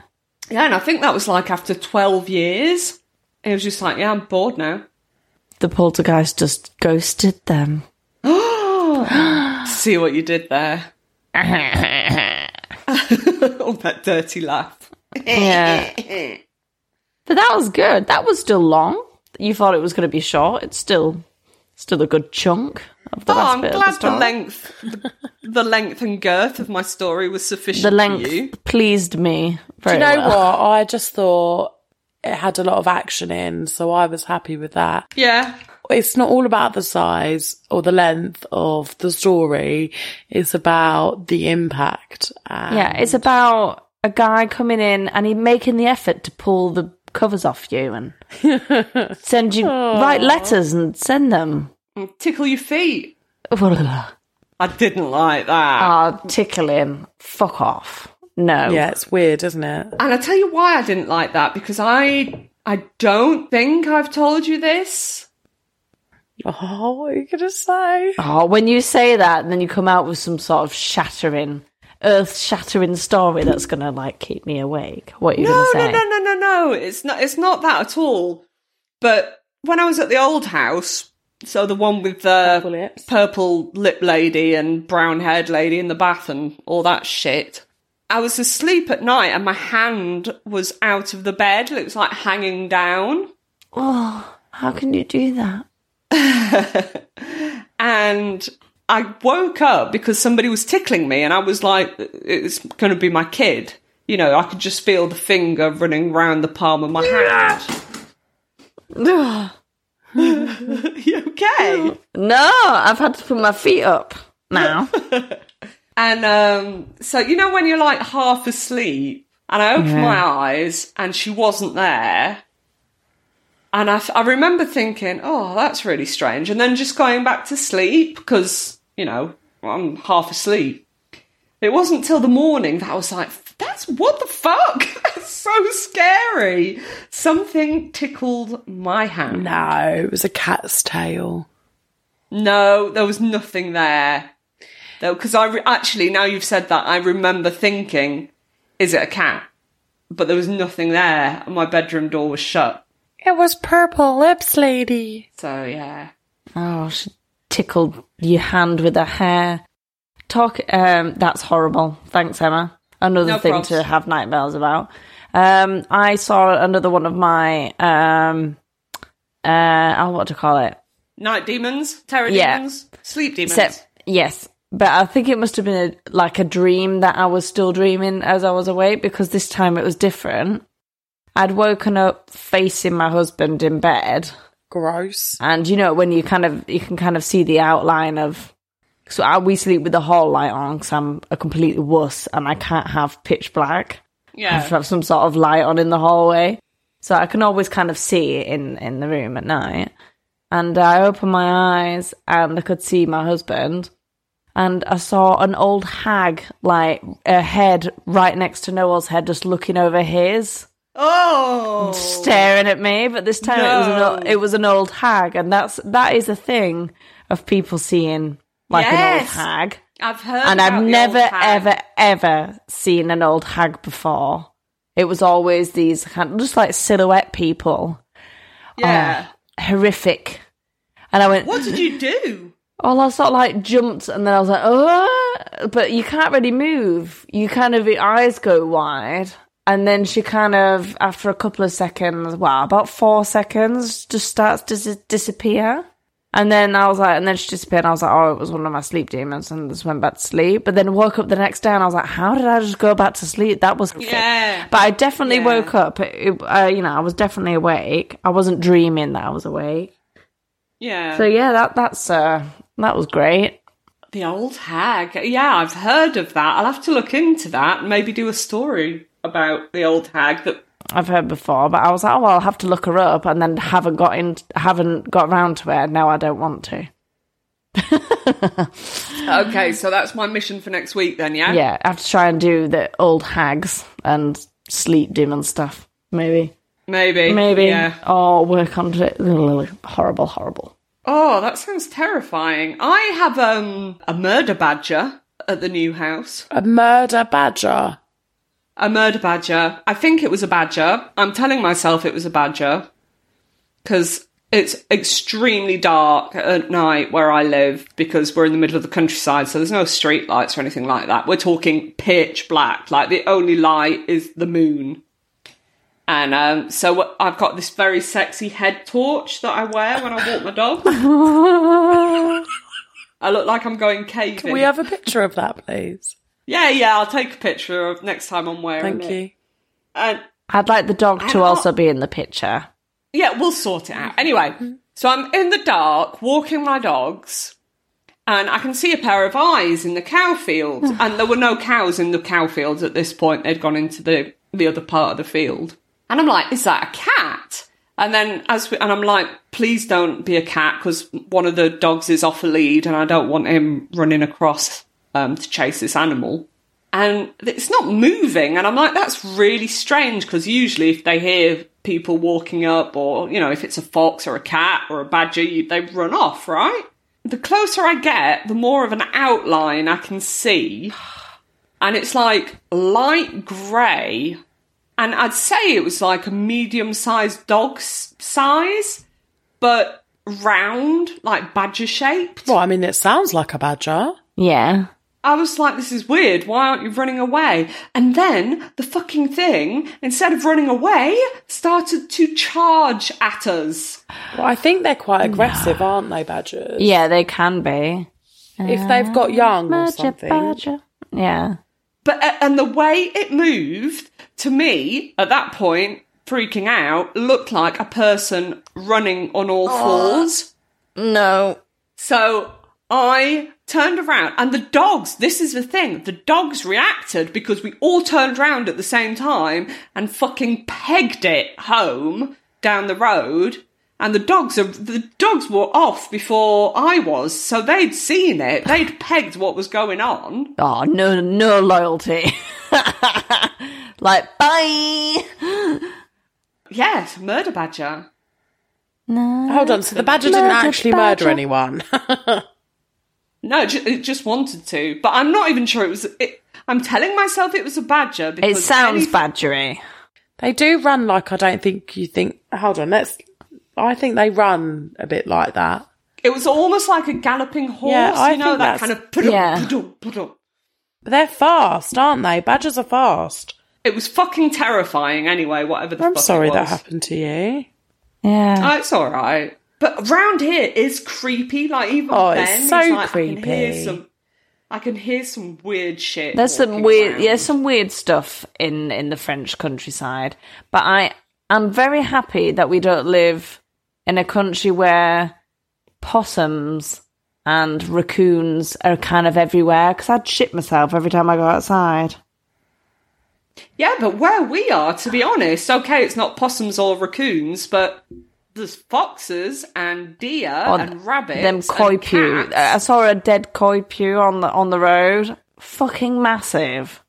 Yeah, and I think that was like after 12 years. It was just like, yeah, I'm bored now. The poltergeist just ghosted them. [gasps] See what you did there. [laughs] [laughs] oh, that dirty laugh. Yeah. but that was good. That was still long. You thought it was going to be short. It's still still a good chunk of the Oh, last I'm bit glad of the the length, the, the length and girth of my story was sufficient The for length you. pleased me Do you know well. what? I just thought it had a lot of action in, so I was happy with that. Yeah, It's not all about the size or the length of the story. It's about the impact. And Yeah, it's about a guy coming in and he making the effort to pull the covers off you and [laughs] send you write letters and send them. tickle your feet. [laughs] I didn't like that. Ah, tickle him. Fuck off. No. yeah, it's weird, isn't it? And I tell you why I didn't like that because I I don't think I've told you this. Oh, what are you gonna say? Oh, when you say that, and then you come out with some sort of shattering, earth shattering story that's gonna like keep me awake. What are you No, gonna say? no, no, no, no, no. It's not. It's not that at all. But when I was at the old house, so the one with the Purple purple lip lady and brown haired lady in the bath and all that shit. I was asleep at night and my hand was out of the bed. It was like hanging down. Oh, how can you do that? [laughs] and I woke up because somebody was tickling me, and I was like, it's going to be my kid. You know, I could just feel the finger running round the palm of my hand. [sighs] [laughs] you okay? No, I've had to put my feet up now. [laughs] And um, so, you know, when you're like half asleep, and I opened Yeah. my eyes, and she wasn't there. And I, I remember thinking, oh, that's really strange. And then just going back to sleep because, you know, I'm half asleep. It wasn't till the morning that I was like, that's what the fuck? [laughs] That's so scary. Something tickled my hand. No, it was a cat's tail. No, there was nothing there. Because I re- actually, now you've said that, I remember thinking, is it a cat? But there was nothing there, and my bedroom door was shut. It was purple lips, lady. So yeah, Oh, she tickled your hand with her hair. Talk. Um, that's horrible. Thanks, Emma. Another No thing probs. to have nightmares about. Um, I saw another one of my um, uh, oh, what to call it? night demons, terror Yeah. demons, sleep demons. Except, yes, but I think it must have been a, like a dream that I was still dreaming as I was awake because this time it was different. I'd woken up facing my husband in bed, Gross. and you know when you kind of you can kind of see the outline of. So I, we sleep with the hall light on because I'm a complete wuss and I can't have pitch black. I have to yeah, have some sort of light on in the hallway. So I can always kind of see in, in the room at night. And I opened my eyes and I could see my husband. And I saw an old hag, like a head right next to Noel's head, just looking over his, oh, staring at me. But this time it was an it was an old hag, and that's that is a thing of people seeing like an old hag I've heard, and I've never ever ever seen an old hag before. It was always these kind of just like silhouette people, yeah. Uh, horrific. And I went, What did you do? Well, I sort of like jumped, and then I was like, oh, but you can't really move. You kind of your eyes go wide, and then she kind of after a couple of seconds, wow, about four seconds, just starts to dis- disappear. And then I was like, and then she disappeared. And I was like, oh, it was one of my sleep demons, and just went back to sleep. But then woke up the next day, and I was like, how did I just go back to sleep? That was Yeah. But I definitely Yeah. woke up. It, uh, you know, I was definitely awake. I wasn't dreaming that I was awake. Yeah. So yeah, that that's uh, that was great. The old hag. Yeah, I've heard of that. I'll have to look into that and maybe do a story about the old hag that I've heard before, but I was like, oh, well, I'll have to look her up, and then haven't got in, haven't got round to it. Now I don't want to. [laughs] Okay, so that's my mission for next week then, yeah? Yeah, I have to try and do the old hags and sleep demon stuff. Maybe, Maybe. maybe, Yeah. or work on it. Horrible, horrible. Oh, that sounds terrifying. I have um a murder badger at the new house. A murder badger. A murder badger. I think it was a badger. I'm telling myself it was a badger because it's extremely dark at night where I live because we're in the middle of the countryside, so there's no street lights or anything like that. We're talking pitch black. Like the only light is the moon. And um, so I've got this very sexy head torch that I wear when I walk my dog. I look like I'm going caving. Can we have a picture of that, please? Yeah, yeah, I'll take a picture of next time I'm wearing it. Thank it. you. And I'd like the dog to I'm also be in the picture. yeah, we'll sort it out. Anyway, so I'm in the dark walking my dogs, and I can see a pair of eyes in the cow field. and there were no cows in the cow fields at this point. They'd gone into the the other part of the field. And I'm like, is that a cat? And then as we, and I'm like, please don't be a cat because one of the dogs is off a lead, and I don't want him running across um, to chase this animal. And it's not moving, and I'm like, that's really strange because usually if they hear people walking up, or you know, if it's a fox or a cat or a badger, they run off, right? The closer I get, the more of an outline I can see, [sighs] and it's like light grey and I'd say it was like a medium sized dog's size, but round, like badger shaped. Well, I mean, it sounds like a badger. Yeah. I was like, this is weird. Why aren't you running away? And then the fucking thing, instead of running away, started to charge at us. Well, I think they're quite aggressive, aren't they, badgers? Yeah, they can be. If they've got young or something. badger. Yeah. But and the way it moved to me at that point, freaking out, looked like a person running on all oh. fours. No. So I turned around and the dogs, this is the thing, the dogs reacted because we all turned around at the same time and fucking pegged it home down the road. And the dogs are, the dogs were off before I was, so they'd seen it. They'd pegged what was going on. Oh, no, no loyalty. [laughs] like, bye. Yes, murder badger. No. Hold on, so the badger didn't actually badger. murder anyone. [laughs] No, it just wanted to, but I'm not even sure it was. It, I'm telling myself it was a badger It sounds anything- badgery. they do run like I don't think you think. Hold on, let's. I think they run a bit like that. It was almost like a galloping horse. Yeah, I you know think that that's- kind of. put-up, Yeah. put-up, put-up. But they're fast, aren't they? Badgers are fast. It was fucking terrifying. Anyway, whatever the I'm fuck sorry it was. that happened to you. Yeah. Oh, it's all right. But around here is creepy. Like even Oh, it's then, so like, I can hear creepy. some. I can hear some weird shit. There's some weird, around. yeah, some weird stuff in in the French countryside. But I, I'm very happy that we don't live in a country where possums and raccoons are kind of everywhere. Because I'd shit myself every time I go outside. Yeah, but where we are, to be honest, okay, it's not possums or raccoons, but there's foxes and deer and rabbits. Them koi. I saw a dead koi on the on the road. Fucking massive.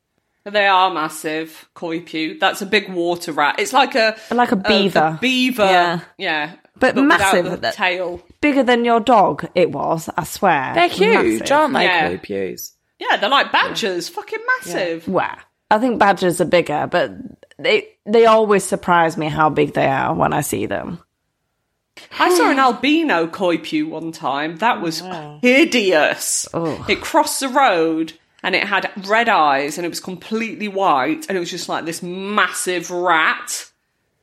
They are massive. Coypu. That's a big water rat. It's like a Like a uh, the beaver. beaver. Yeah. yeah. But without massive. the That- tail. Bigger than your dog. It was. I swear. They're huge, Massive. aren't they? Yeah. Koi pews. Yeah, they're like badgers. Fucking massive. Well, I think badgers are bigger, but they they always surprise me how big they are when I see them. I saw an albino coypu one time. That was hideous. It crossed the road and it had red eyes and it was completely white and it was just like this massive rat.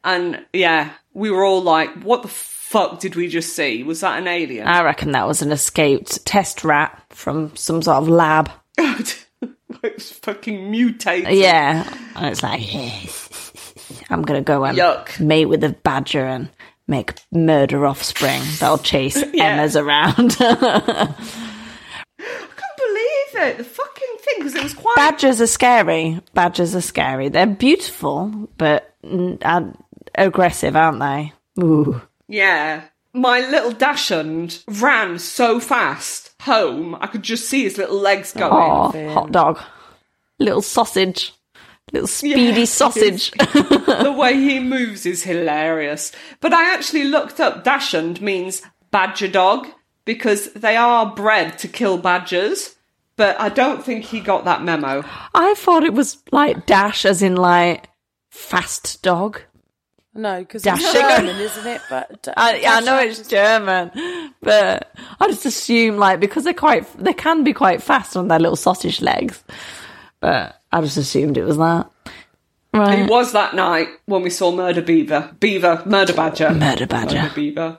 And yeah, we were all like, what the fuck did we just see? Was that an alien? I reckon that was an escaped test rat from some sort of lab. [laughs] it was fucking mutated. Yeah, and it's like [laughs] I'm gonna go and Yuck. mate with a badger and make murder offspring that'll chase [laughs] Yeah. Emma's around. I can't the the fucking thing because it was quite. Badgers are scary. Badgers are scary. They're beautiful, but aggressive, aren't they? Ooh. Yeah. My little Dachshund ran so fast home, I could just see his little legs going. Oh, hot dog. Little sausage. Little speedy Yeah. [laughs] sausage. [laughs] the way he moves is hilarious. But I actually looked up Dachshund means badger dog because they are bred to kill badgers. But I don't think he got that memo. I thought it was like dash as in like fast dog. No, because Dash it's. German, isn't it? But I, I know it's German, but I just assume like because they're quite, they can be quite fast on their little sausage legs. But I just assumed it was that. He Right. was that night when we saw Murder Beaver. Beaver, Murder Badger. Murder badger. Murder Beaver.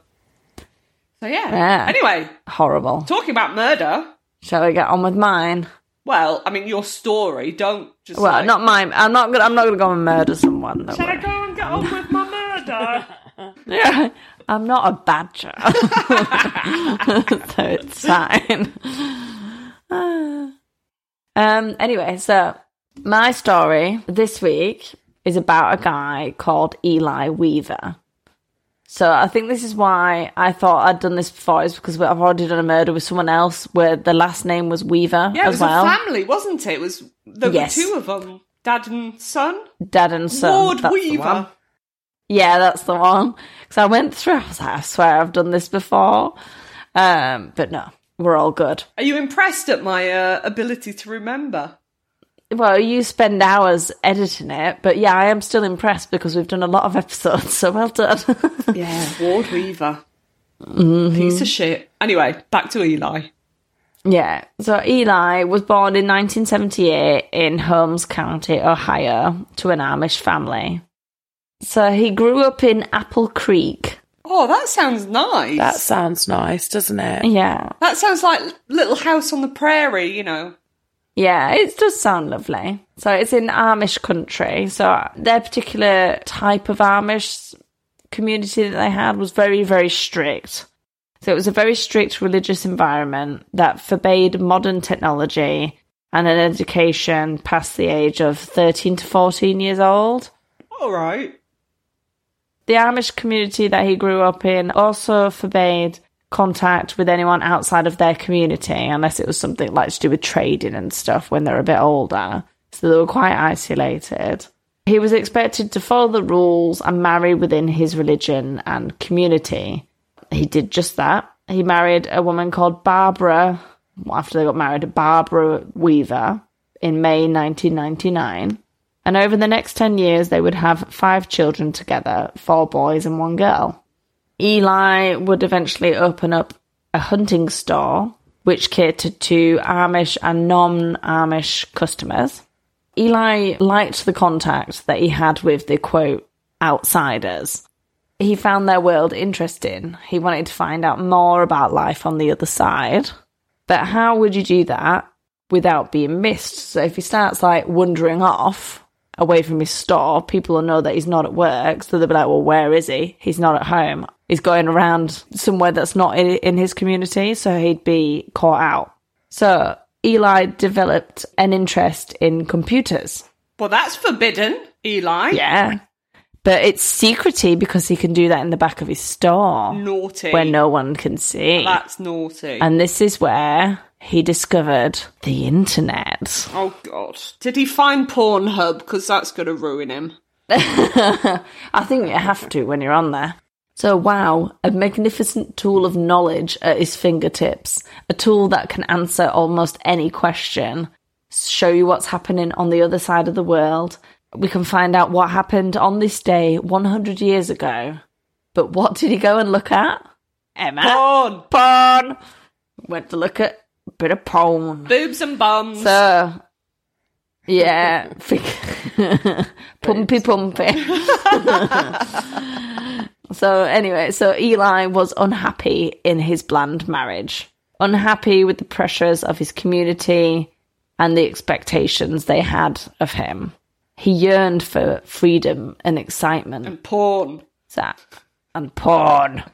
So yeah. Yeah. Anyway, Horrible. talking about murder. Shall we get on with mine? Well, I mean, your story. Don't just. Well, like, not mine. I'm not gonna. I'm not gonna go and murder someone. don't Shall I go and get on with my [laughs] Yeah, I'm not a badger, [laughs] so it's fine. [sighs] um. Anyway, so my story this week is about a guy called Eli Weaver. So I think this is why I thought I'd done this before, is because I've already done a murder with someone else where the last name was Weaver Yeah, it as was well. a family, wasn't it? It was there Yes. were two of them, dad and son. Dad and son. Ward that's the one. Weaver. Yeah, that's the one. Because I went through, I was like, I swear I've done this before. Um, but no, we're all good. Are you impressed at my uh, ability to remember? Well, you spend hours editing it, but yeah, I am still impressed because we've done a lot of [laughs] episodes, so well done. [laughs] Yeah, Ward Weaver. Mm-hmm. Piece of shit. Anyway, back to Eli. yeah, so Eli was born in 1978 in Holmes County, Ohio, to an Amish family. So he grew up in Apple Creek. Oh, that sounds nice. that sounds nice, doesn't it? Yeah, that sounds like Little House on the Prairie, you know. Yeah, it does sound lovely. So it's in Amish country. So their particular type of Amish community that they had was very, very strict. So it was a very strict religious environment that forbade modern technology and an education past the age of 13 to 14 years old. All right. The Amish community that he grew up in also forbade contact with anyone outside of their community unless it was something like to do with trading and stuff when they're a bit older. So they were quite isolated. He was expected to follow the rules and marry within his religion and community. He did just that. He married a woman called Barbara, after they got married, Barbara Weaver, in May 1999. And over the next 10 years, they would have five children together four boys and one girl. Eli would eventually open up a hunting store which catered to Amish and non Amish customers. Eli liked the contact that he had with the quote outsiders. He found their world interesting. He wanted to find out more about life on the other side. But how would you do that without being missed? So if he starts like wandering off away from his store, people will know that he's not at work. So they'll be like, well, where is he? He's not at home. He's going around somewhere that's not in, in his community. So he'd be caught out. So Eli developed an interest in computers. Well, that's forbidden, Eli. Yeah. But it's secrety because he can do that in the back of his store Naughty. where no one can see. That's naughty. And this is where he discovered the internet. oh, God. Did he find Pornhub? Because that's going to ruin him. [laughs] I think you have to when you're on there. So, wow, a magnificent tool of knowledge at his fingertips. A tool that can answer almost any question, show you what's happening on the other side of the world. We can find out what happened on this day 100 years ago. But what did he go and look at? Emma. Porn. Porn. Went to look at bit of porn. Boobs and bums. So, yeah, [laughs] pumpy pumpy. [laughs] so anyway, so Eli was unhappy in his bland marriage, unhappy with the pressures of his community and the expectations they had of him. He yearned for freedom and excitement. and porn. So, and porn.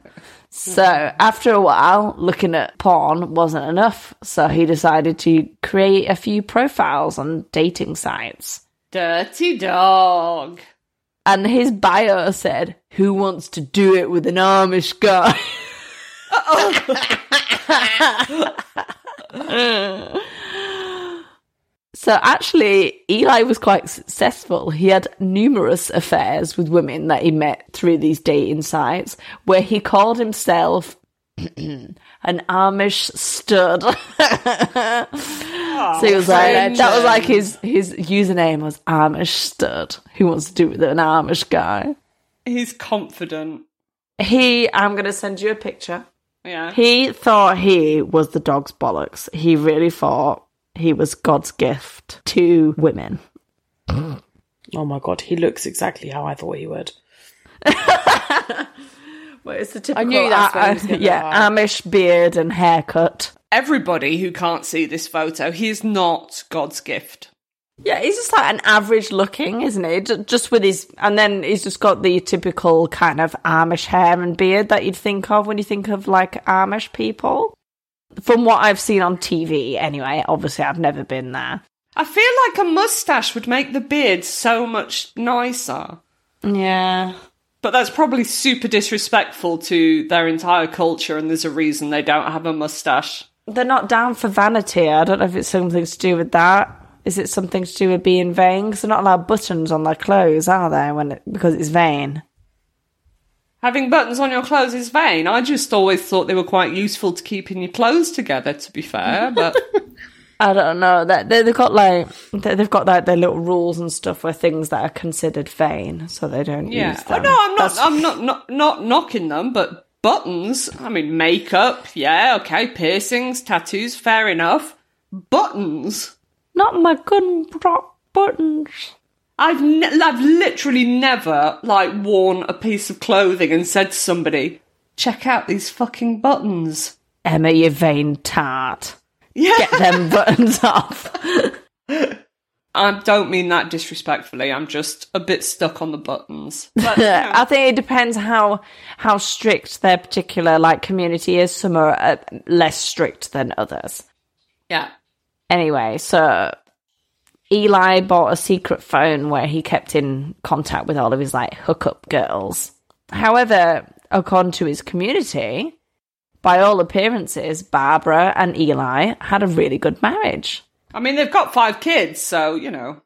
So after a while, looking at porn wasn't enough, so he decided to create a few profiles on dating sites. Dirty dog. And his bio said, Who wants to do it with an Amish guy? [laughs] [laughs] so actually, Eli was quite successful. He had numerous affairs with women that he met through these dating sites where he called himself [clears throat] an Amish stud. [laughs] so he was like, that was like his, his username was Amish stud. Who wants to do it with an Amish guy? He's confident. He, I'm going to send you a picture. Yeah. He thought he was the dog's bollocks. He really thought he was God's gift to women. Oh my god, he looks exactly how I thought he would. [laughs] Well, it's the typical, I knew that's what he was uh, yeah. Amish beard and haircut. Everybody who can't see this photo, he is not God's gift. Yeah, he's just like an average looking, isn't he? Just with his, and then he's just got the typical kind of Amish hair and beard that you'd think of when you think of like Amish people. From what I've seen on TV, anyway. Obviously, I've never been there. I feel like a mustache would make the beard so much nicer. Yeah. But that's probably super disrespectful to their entire culture, and there's a reason they don't have a mustache. They're not down for vanity. I don't know if it's something to do with that. Is it something to do with being vain? Because they're not allowed buttons on their clothes, are they? When it, because it's vain. Having buttons on your clothes is vain. I just always thought they were quite useful to keeping your clothes together, to be fair. But [laughs] I don't know. That they, they've got like they- they've got like their little rules and stuff where things that are considered vain, so they don't yeah, use oh, no, I'm not. That's- I'm not, not not knocking them, but buttons. I mean, makeup. Yeah, okay, piercings, tattoos. Fair enough. Buttons. not my gun rock buttons. I've ne- I've literally never like worn a piece of clothing and said to somebody, "Check out these fucking buttons." Emma, you vain tart. Yeah, Get them [laughs] buttons off. I don't mean that disrespectfully. I'm just a bit stuck on the buttons. But, [laughs] you know, I think it depends how how strict their particular like community is. Some are uh, less strict than others. yeah. Anyway, so Eli bought a secret phone where he kept in contact with all of his like hookup girls. However, according to his community, by all appearances, Barbara and Eli had a really good marriage. I mean, they've got five kids, so you know.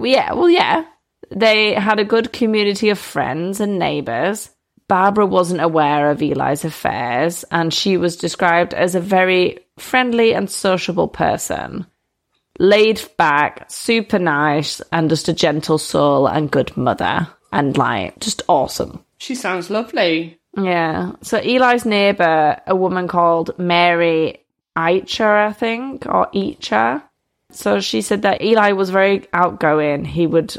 Yeah, well, yeah. They had a good community of friends and neighbours. Barbara wasn't aware of Eli's affairs, and she was described as a very friendly and sociable person. Laid back, super nice, and just a gentle soul and good mother. And like, just awesome. She sounds lovely. Yeah. So Eli's neighbour, a woman called Mary Eicher, I think, or Eicher. So she said that Eli was very outgoing. He would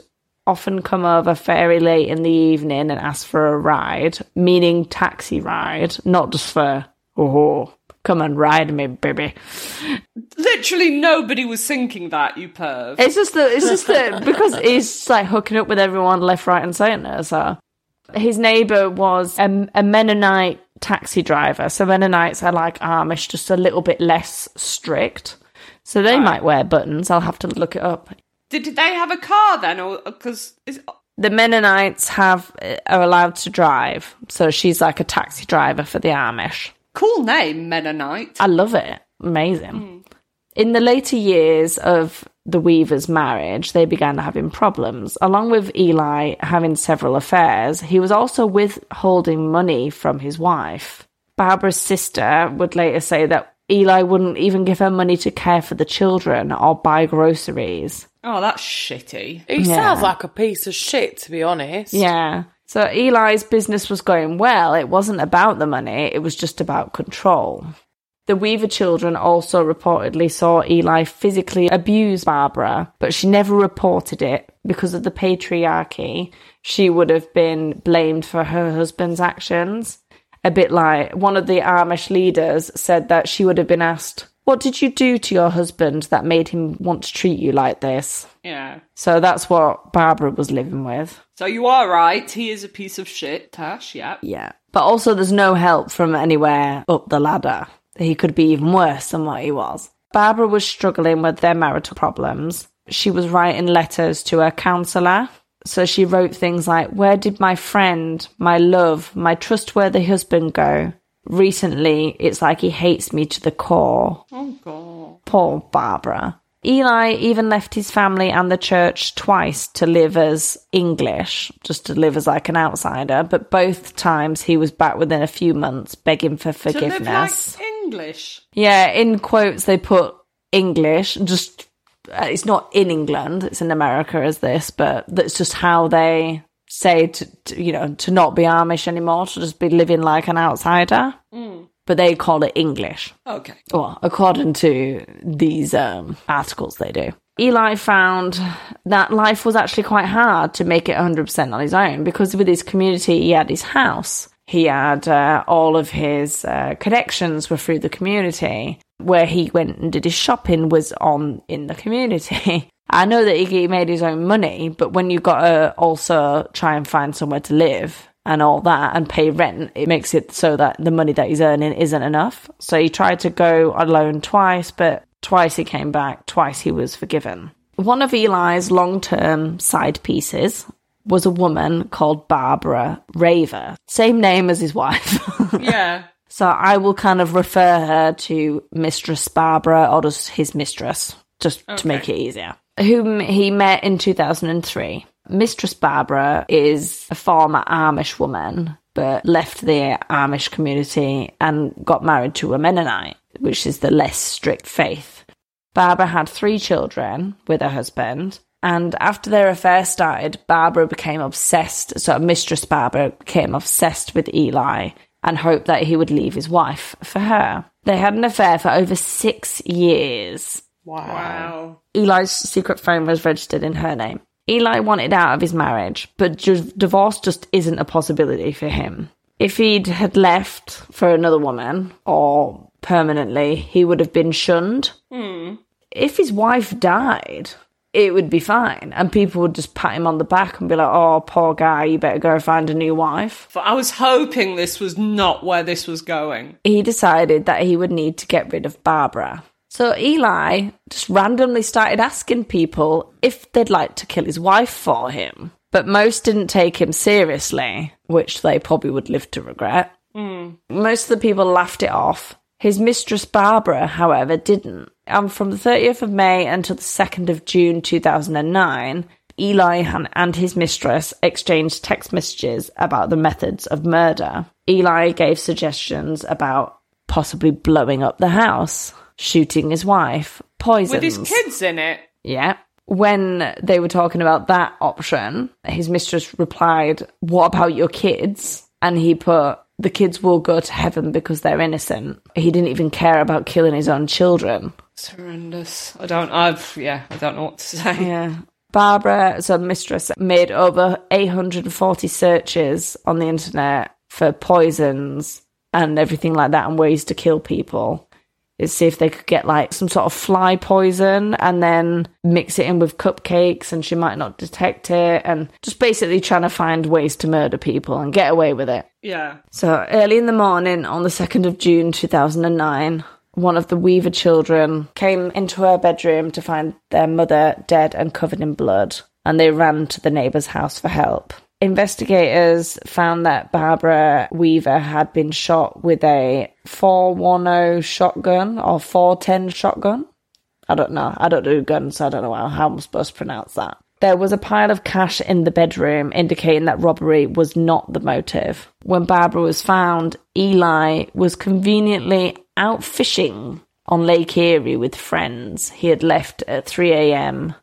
often come over very late in the evening and ask for a ride, meaning taxi ride, not just for, oh, come and ride me, baby. Literally nobody was thinking that, you perv. It's just that it's just that [laughs] because he's like hooking up with everyone left, right, and centre. So his neighbour was a, a Mennonite taxi driver. So Mennonites are like Amish, just a little bit less strict. So they might wear buttons. I'll have to look it up. Did, did they have a car then, or uh, because uh, The Mennonites have uh, are allowed to drive. So she's like a taxi driver for the Amish. Cool name Mennonite? I love it. Amazing. Hmm. In the later years of the Weavers' marriage, they began having problems. Along with Eli having several affairs, he was also withholding money from his wife. Barbara's sister would later say that Eli wouldn't even give her money to care for the children or buy groceries. Oh, that's shitty. He Yeah. sounds like a piece of shit, to be honest. Yeah. So Eli's business was going well. It wasn't about the money, it was just about control. The Weaver children also reportedly saw Eli physically abuse Barbara, but she never reported it because of the patriarchy. She would have been blamed for her husband's actions. A bit like one of the Amish leaders said that she would have been asked, What did you do to your husband that made him want to treat you like this? Yeah. So that's what Barbara was living with. So you are right. He is a piece of shit, Tash. Yeah. Yeah. But also, there's no help from anywhere up the ladder. He could be even worse than what he was. Barbara was struggling with their marital problems. She was writing letters to her counsellor. So she wrote things like, Where did my friend, my love, my trustworthy husband go? Recently, it's like he hates me to the core. Oh, God. Poor Barbara. Eli even left his family and the church twice to live as English, just to live as like an outsider, but both times he was back within a few months begging for To live forgiveness. like English. Yeah, in quotes they put English, just uh, it's not in England, it's in America as this, but that's just how they say to, to you know to not be Amish anymore, to just be living like an outsider. But they call it English. Okay. Well, according to these um, articles, they do. Eli found that life was actually quite hard to make it 100% on his own because with his community, he had his house. He had uh, all of his uh, connections were through the community. Where he went and did his shopping was on in the community. [laughs] I know that he made his own money, but when you've got to also try and find somewhere to live and all that and pay rent, it makes it so that the money that he's earning isn't enough. So he tried to go alone twice, but twice he came back, twice he was forgiven. One of Eli's long term side pieces was a woman called Barbara Raber, same name as his wife. [laughs] Yeah. so I will kind of refer her to Mistress Barbara or just his mistress, just to make it easier, whom he met in 2003. Mistress Barbara is a former Amish woman, but left the Amish community and got married to a Mennonite, which is the less strict faith. Barbara had three children with her husband, and after their affair started, Barbara became obsessed. So, Mistress Barbara became obsessed with Eli and hoped that he would leave his wife for her. They had an affair for over six years. Wow. Eli's secret phone was registered in her name. Eli wanted out of his marriage, but ju- divorce just isn't a possibility for him. If he'd had left for another woman or permanently, he would have been shunned. Hmm. If his wife died, it would be fine, and people would just pat him on the back and be like, "Oh, poor guy, you better go find a new wife." But I was hoping this was not where this was going. he decided that he would need to get rid of Barbara. So Eli just randomly started asking people if they'd like to kill his wife for him. But most didn't take him seriously, which they probably would live to regret. Hmm. Most of the people laughed it off. His mistress Barbara, however, didn't. And from the 30th of May until the 2nd of June 2009, Eli and- and his mistress exchanged text messages about the methods of murder. Eli gave suggestions about possibly blowing up the house, shooting his wife, poisons. With his kids in it. Yeah. When they were talking about that option, his mistress replied, What about your kids? And he put, The kids will go to heaven because they're innocent. He didn't even care about killing his own children. It's horrendous. I don't, I've, yeah, I don't know what to say. [laughs] Yeah. Barbara, so mistress, made over 840 searches on the internet for poisons and everything like that and ways to kill people. Is see if they could get like some sort of fly poison and then mix it in with cupcakes and she might not detect it and just basically trying to find ways to murder people and get away with it. Yeah. So early in the morning on the 2nd of June 2009, one of the Weaver children came into her bedroom to find their mother dead and covered in blood, and they ran to the neighbour's house for help. Investigators found that Barbara Weaver had been shot with a 410 shotgun or 410 shotgun. I don't know. I don't do guns, so I don't know how, how I'm supposed to pronounce that. There was a pile of cash in the bedroom indicating that robbery was not the motive. When Barbara was found, Eli was conveniently out fishing on Lake Erie with friends. He had left at 3 a.m.,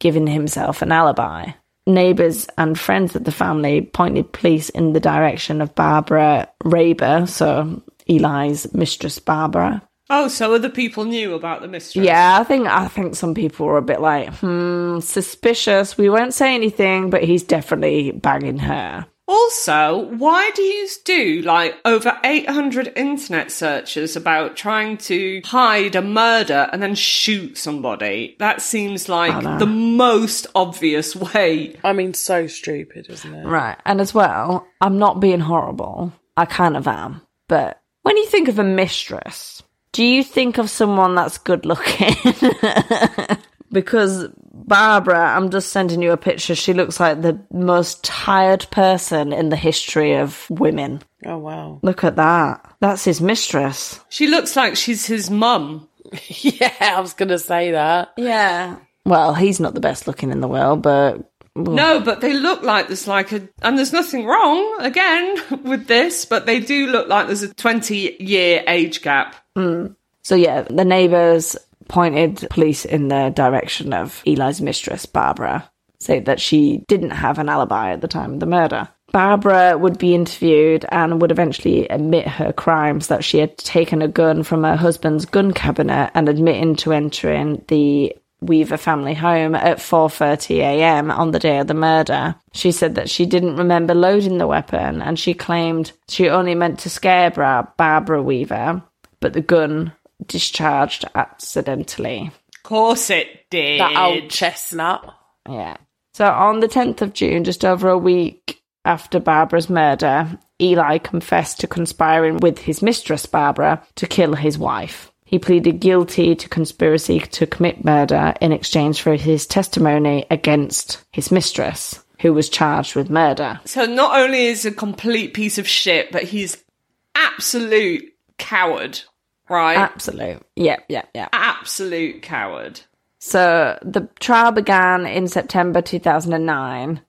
giving himself an alibi. Neighbours and friends of the family pointed police in the direction of Barbara Raber, so Eli's mistress Barbara. Oh, so other people knew about the mistress. Yeah, I think I think some people were a bit like, hmm, suspicious. We won't say anything, but he's definitely banging her. Also, why do you do like over 800 internet searches about trying to hide a murder and then shoot somebody? That seems like the most obvious way. I mean, so stupid, isn't it? Right. And as well, I'm not being horrible, I kind of am. But when you think of a mistress, do you think of someone that's good looking? [laughs] because Barbara, I'm just sending you a picture. She looks like the most tired person in the history of women. Oh wow. Look at that. That's his mistress. She looks like she's his mum. [laughs] yeah, I was gonna say that. Yeah. Well, he's not the best looking in the world, but No, but they look like there's like a, and there's nothing wrong again [laughs] with this, but they do look like there's a 20 year age gap. Mm. So yeah, the neighbours pointed police in the direction of Eli's mistress, Barbara, say that she didn't have an alibi at the time of the murder. Barbara would be interviewed and would eventually admit her crimes that she had taken a gun from her husband's gun cabinet and admitting to entering the Weaver family home at 4:30 a.m. on the day of the murder. She said that she didn't remember loading the weapon and she claimed she only meant to scare Barbara Weaver, but the gun discharged accidentally. Of course it did. That old chestnut. Yeah. So on the 10th of June, just over a week after Barbara's murder, Eli confessed to conspiring with his mistress, Barbara, to kill his wife. He pleaded guilty to conspiracy to commit murder in exchange for his testimony against his mistress, who was charged with murder. So not only is a complete piece of shit, but he's absolute coward, right? Absolute. Yep, yep, yep. absolute coward. So the trial began in September 2009.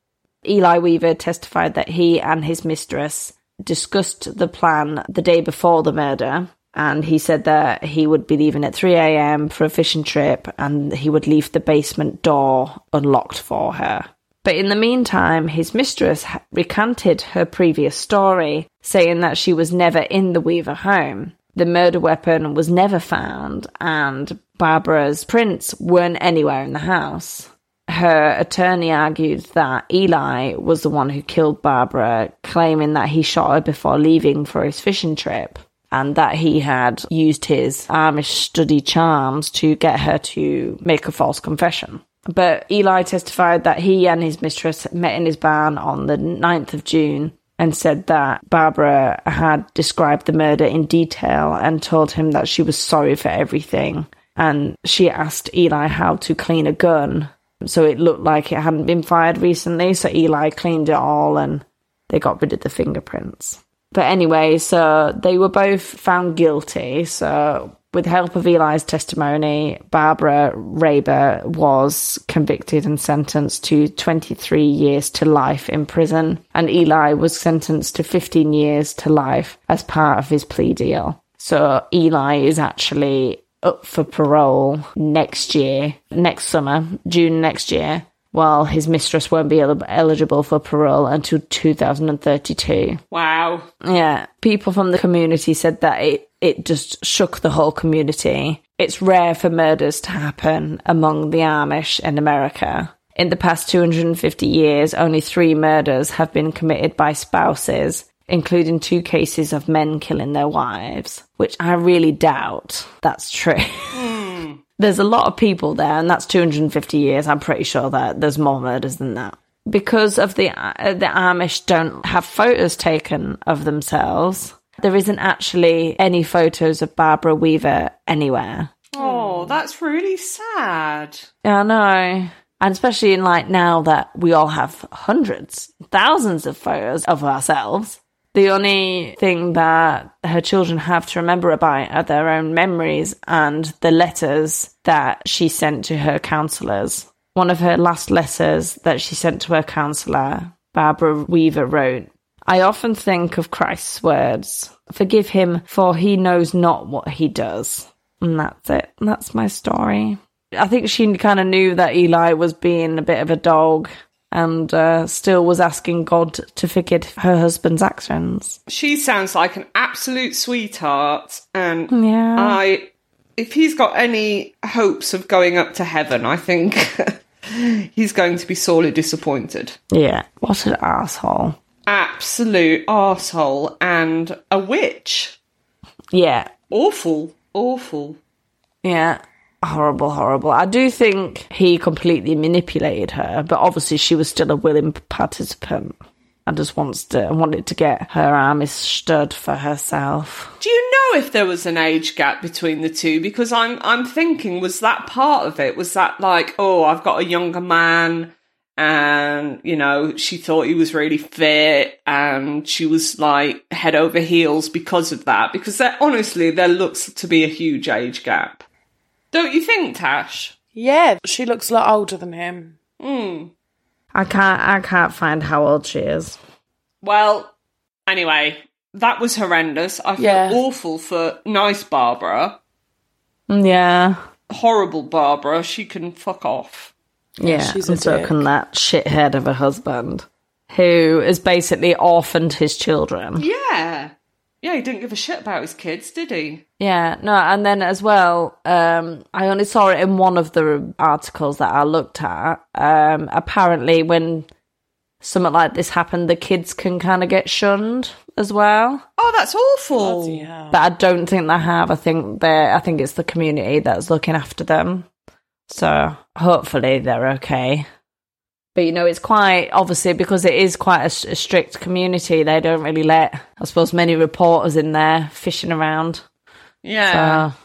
Eli Weaver testified that he and his mistress discussed the plan the day before the murder. And he said that he would be leaving at 3 a.m. for a fishing trip and he would leave the basement door unlocked for her. But in the meantime, his mistress recanted her previous story, saying that she was never in the Weaver home. The murder weapon was never found, and Barbara's prints weren't anywhere in the house. Her attorney argued that Eli was the one who killed Barbara, claiming that he shot her before leaving for his fishing trip and that he had used his Amish study charms to get her to make a false confession. But Eli testified that he and his mistress met in his barn on the 9th of June and said that Barbara had described the murder in detail and told him that she was sorry for everything. And she asked Eli how to clean a gun. So it looked like it hadn't been fired recently. So Eli cleaned it all and they got rid of the fingerprints. But anyway, so they were both found guilty. So with the help of Eli's testimony, Barbara Raber was convicted and sentenced to 23 years to life in prison, and Eli was sentenced to 15 years to life as part of his plea deal. So Eli is actually up for parole next year, next summer, June next year, while his mistress won't be el- eligible for parole until 2032. Wow. Yeah, people from the community said that it, it just shook the whole community. It's rare for murders to happen among the Amish in America. In the past 250 years, only three murders have been committed by spouses, including two cases of men killing their wives, which I really doubt that's true. [laughs] There's a lot of people there, and that's 250 years. I'm pretty sure that there's more murders than that. Because of the uh, the Amish don't have photos taken of themselves, there isn't actually any photos of Barbara Weaver anywhere. Oh, that's really sad. Yeah, I know. And especially in like now that we all have hundreds, thousands of photos of ourselves. The only thing that her children have to remember about are their own memories and the letters that she sent to her counselors. One of her last letters that she sent to her counselor, Barbara Weaver, wrote, I often think of Christ's words Forgive him, for he knows not what he does. And that's it. That's my story. I think she kind of knew that Eli was being a bit of a dog and uh, still was asking God to forgive her husband's actions. She sounds like an absolute sweetheart, and Yeah. I, if he's got any hopes of going up to heaven, I think [laughs] he's going to be sorely disappointed. Yeah. What an asshole. Absolute arsehole and a witch. Yeah. Awful, awful. Yeah. Horrible, horrible. I do think he completely manipulated her, but obviously she was still a willing participant. and just wants to wanted to get her army stud for herself. Do you know if there was an age gap between the two? Because I'm I'm thinking, was that part of it? Was that like, oh, I've got a younger man, and you know, she thought he was really fit, and she was like head over heels because of that? Because there, honestly, there looks to be a huge age gap. Don't you think, Tash? Yeah, she looks a lot older than him. Hmm. I can't I can't find how old she is. Well, anyway, that was horrendous. I feel Yeah. awful for nice Barbara. Yeah. Horrible Barbara. She can fuck off. Yeah, she's a and so dick. can that shithead of a husband who has basically orphaned his children. Yeah. Yeah, he didn't give a shit about his kids, did he? Yeah, no, and then as well, um, I only saw it in one of the articles that I looked at. Um, apparently, when something like this happened, the kids can kind of get shunned as well. Oh, that's awful. Yeah. But I don't think they have. I think they I think it's the community that's looking after them. So hopefully they're okay. But you know, it's quite obviously because it is quite a strict community. They don't really let, I suppose, many reporters in there fishing around. Yeah. So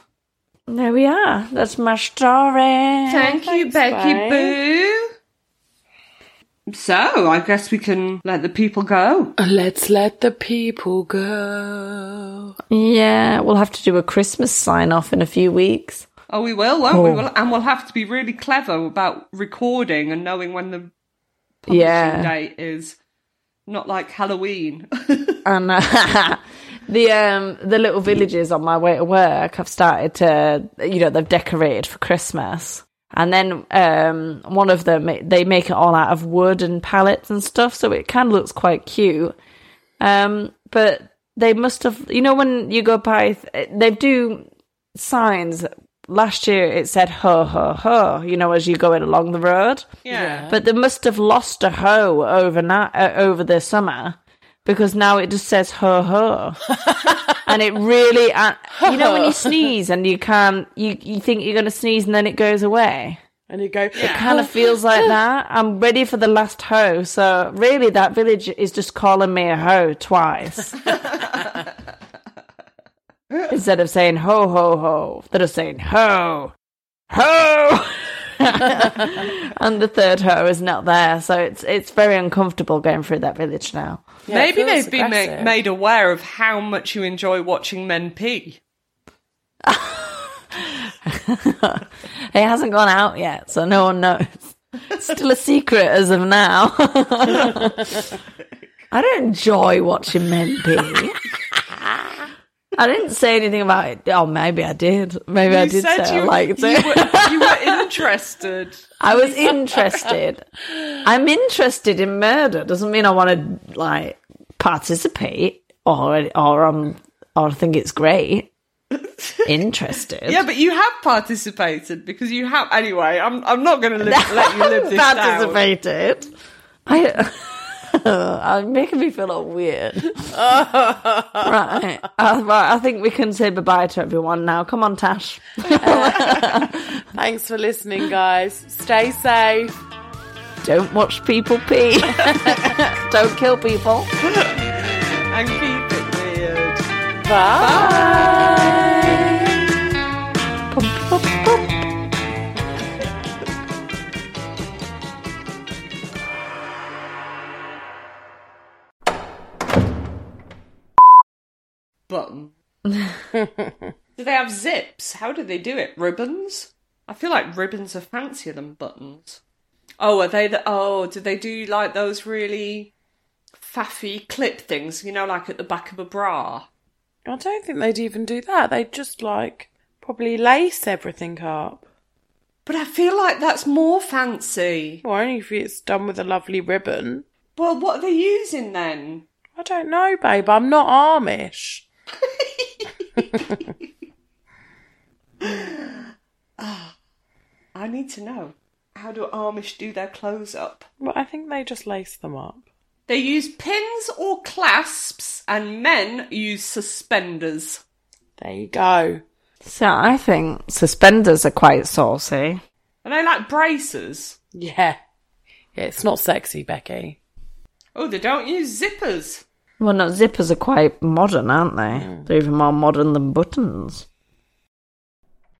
there we are. That's my story. Thank you, Thanks, Becky babe. Boo. So, I guess we can let the people go. Let's let the people go. Yeah, we'll have to do a Christmas sign off in a few weeks. Oh, we will, won't we? Oh. Will, and we'll have to be really clever about recording and knowing when the publishing Yeah. date is. Not like Halloween. [laughs] and uh, [laughs] the um the little villages on my way to work have started to you know they've decorated for christmas and then um one of them they make it all out of wood and pallets and stuff so it kind of looks quite cute um but they must have you know when you go by they do signs last year it said ho ho ho you know as you're going along the road yeah. but they must have lost a ho overnight uh, over the summer because now it just says ho ho, [laughs] and it really, uh, you know, when you sneeze and you can't, you you think you're going to sneeze and then it goes away. And you go, it Kind of feels like that. I'm ready for the last ho. So really, that village is just calling me a ho twice. [laughs] Instead of saying ho ho ho, they're just saying ho ho. [laughs] and the third ho is not there, so it's it's very uncomfortable going through that village now. Yeah, Maybe they've been ma- made aware of how much you enjoy watching men pee. [laughs] It hasn't gone out yet, so no one knows. It's still a secret as of now. [laughs] I don't enjoy watching men pee. I didn't say anything about it. Oh, maybe I did. Maybe I did say you, I liked you it. were, you were interested. [laughs] I was interested. I'm interested in murder. Doesn't mean I want to like participate or or um or think it's great. [laughs] Interested. Yeah, but you have participated because you have. Anyway, I'm I'm not going [laughs] to let you live this down. participated. I. [laughs] I'm making me feel all weird. [laughs] right. Uh, right. I think we can say goodbye to everyone now. Come on, Tash. [laughs] Thanks for listening, guys. Stay safe. Don't watch people pee. Don't kill people. and keep it weird. Bye. Button. [laughs] do they have zips? How do they do it? Ribbons? I feel like ribbons are fancier than buttons. Oh, are they the? Oh, do they do like those really faffy clip things? You know, like at the back of a bra. I don't think they'd even do that. They'd just like probably lace everything up. But I feel like that's more fancy. Well, only if it's done with a lovely ribbon. Well, what are they using then? I don't know, babe. I'm not Amish. [laughs] I need to know. How do Amish do their clothes up? Well, I think they just lace them up. They use pins or clasps, and men use suspenders. There you go. So I think suspenders are quite saucy. Are they like braces? Yeah. Yeah, it's not sexy, Becky. Oh, they don't use zippers. Well, no, zippers are quite modern, aren't they? Hmm. They're even more modern than buttons.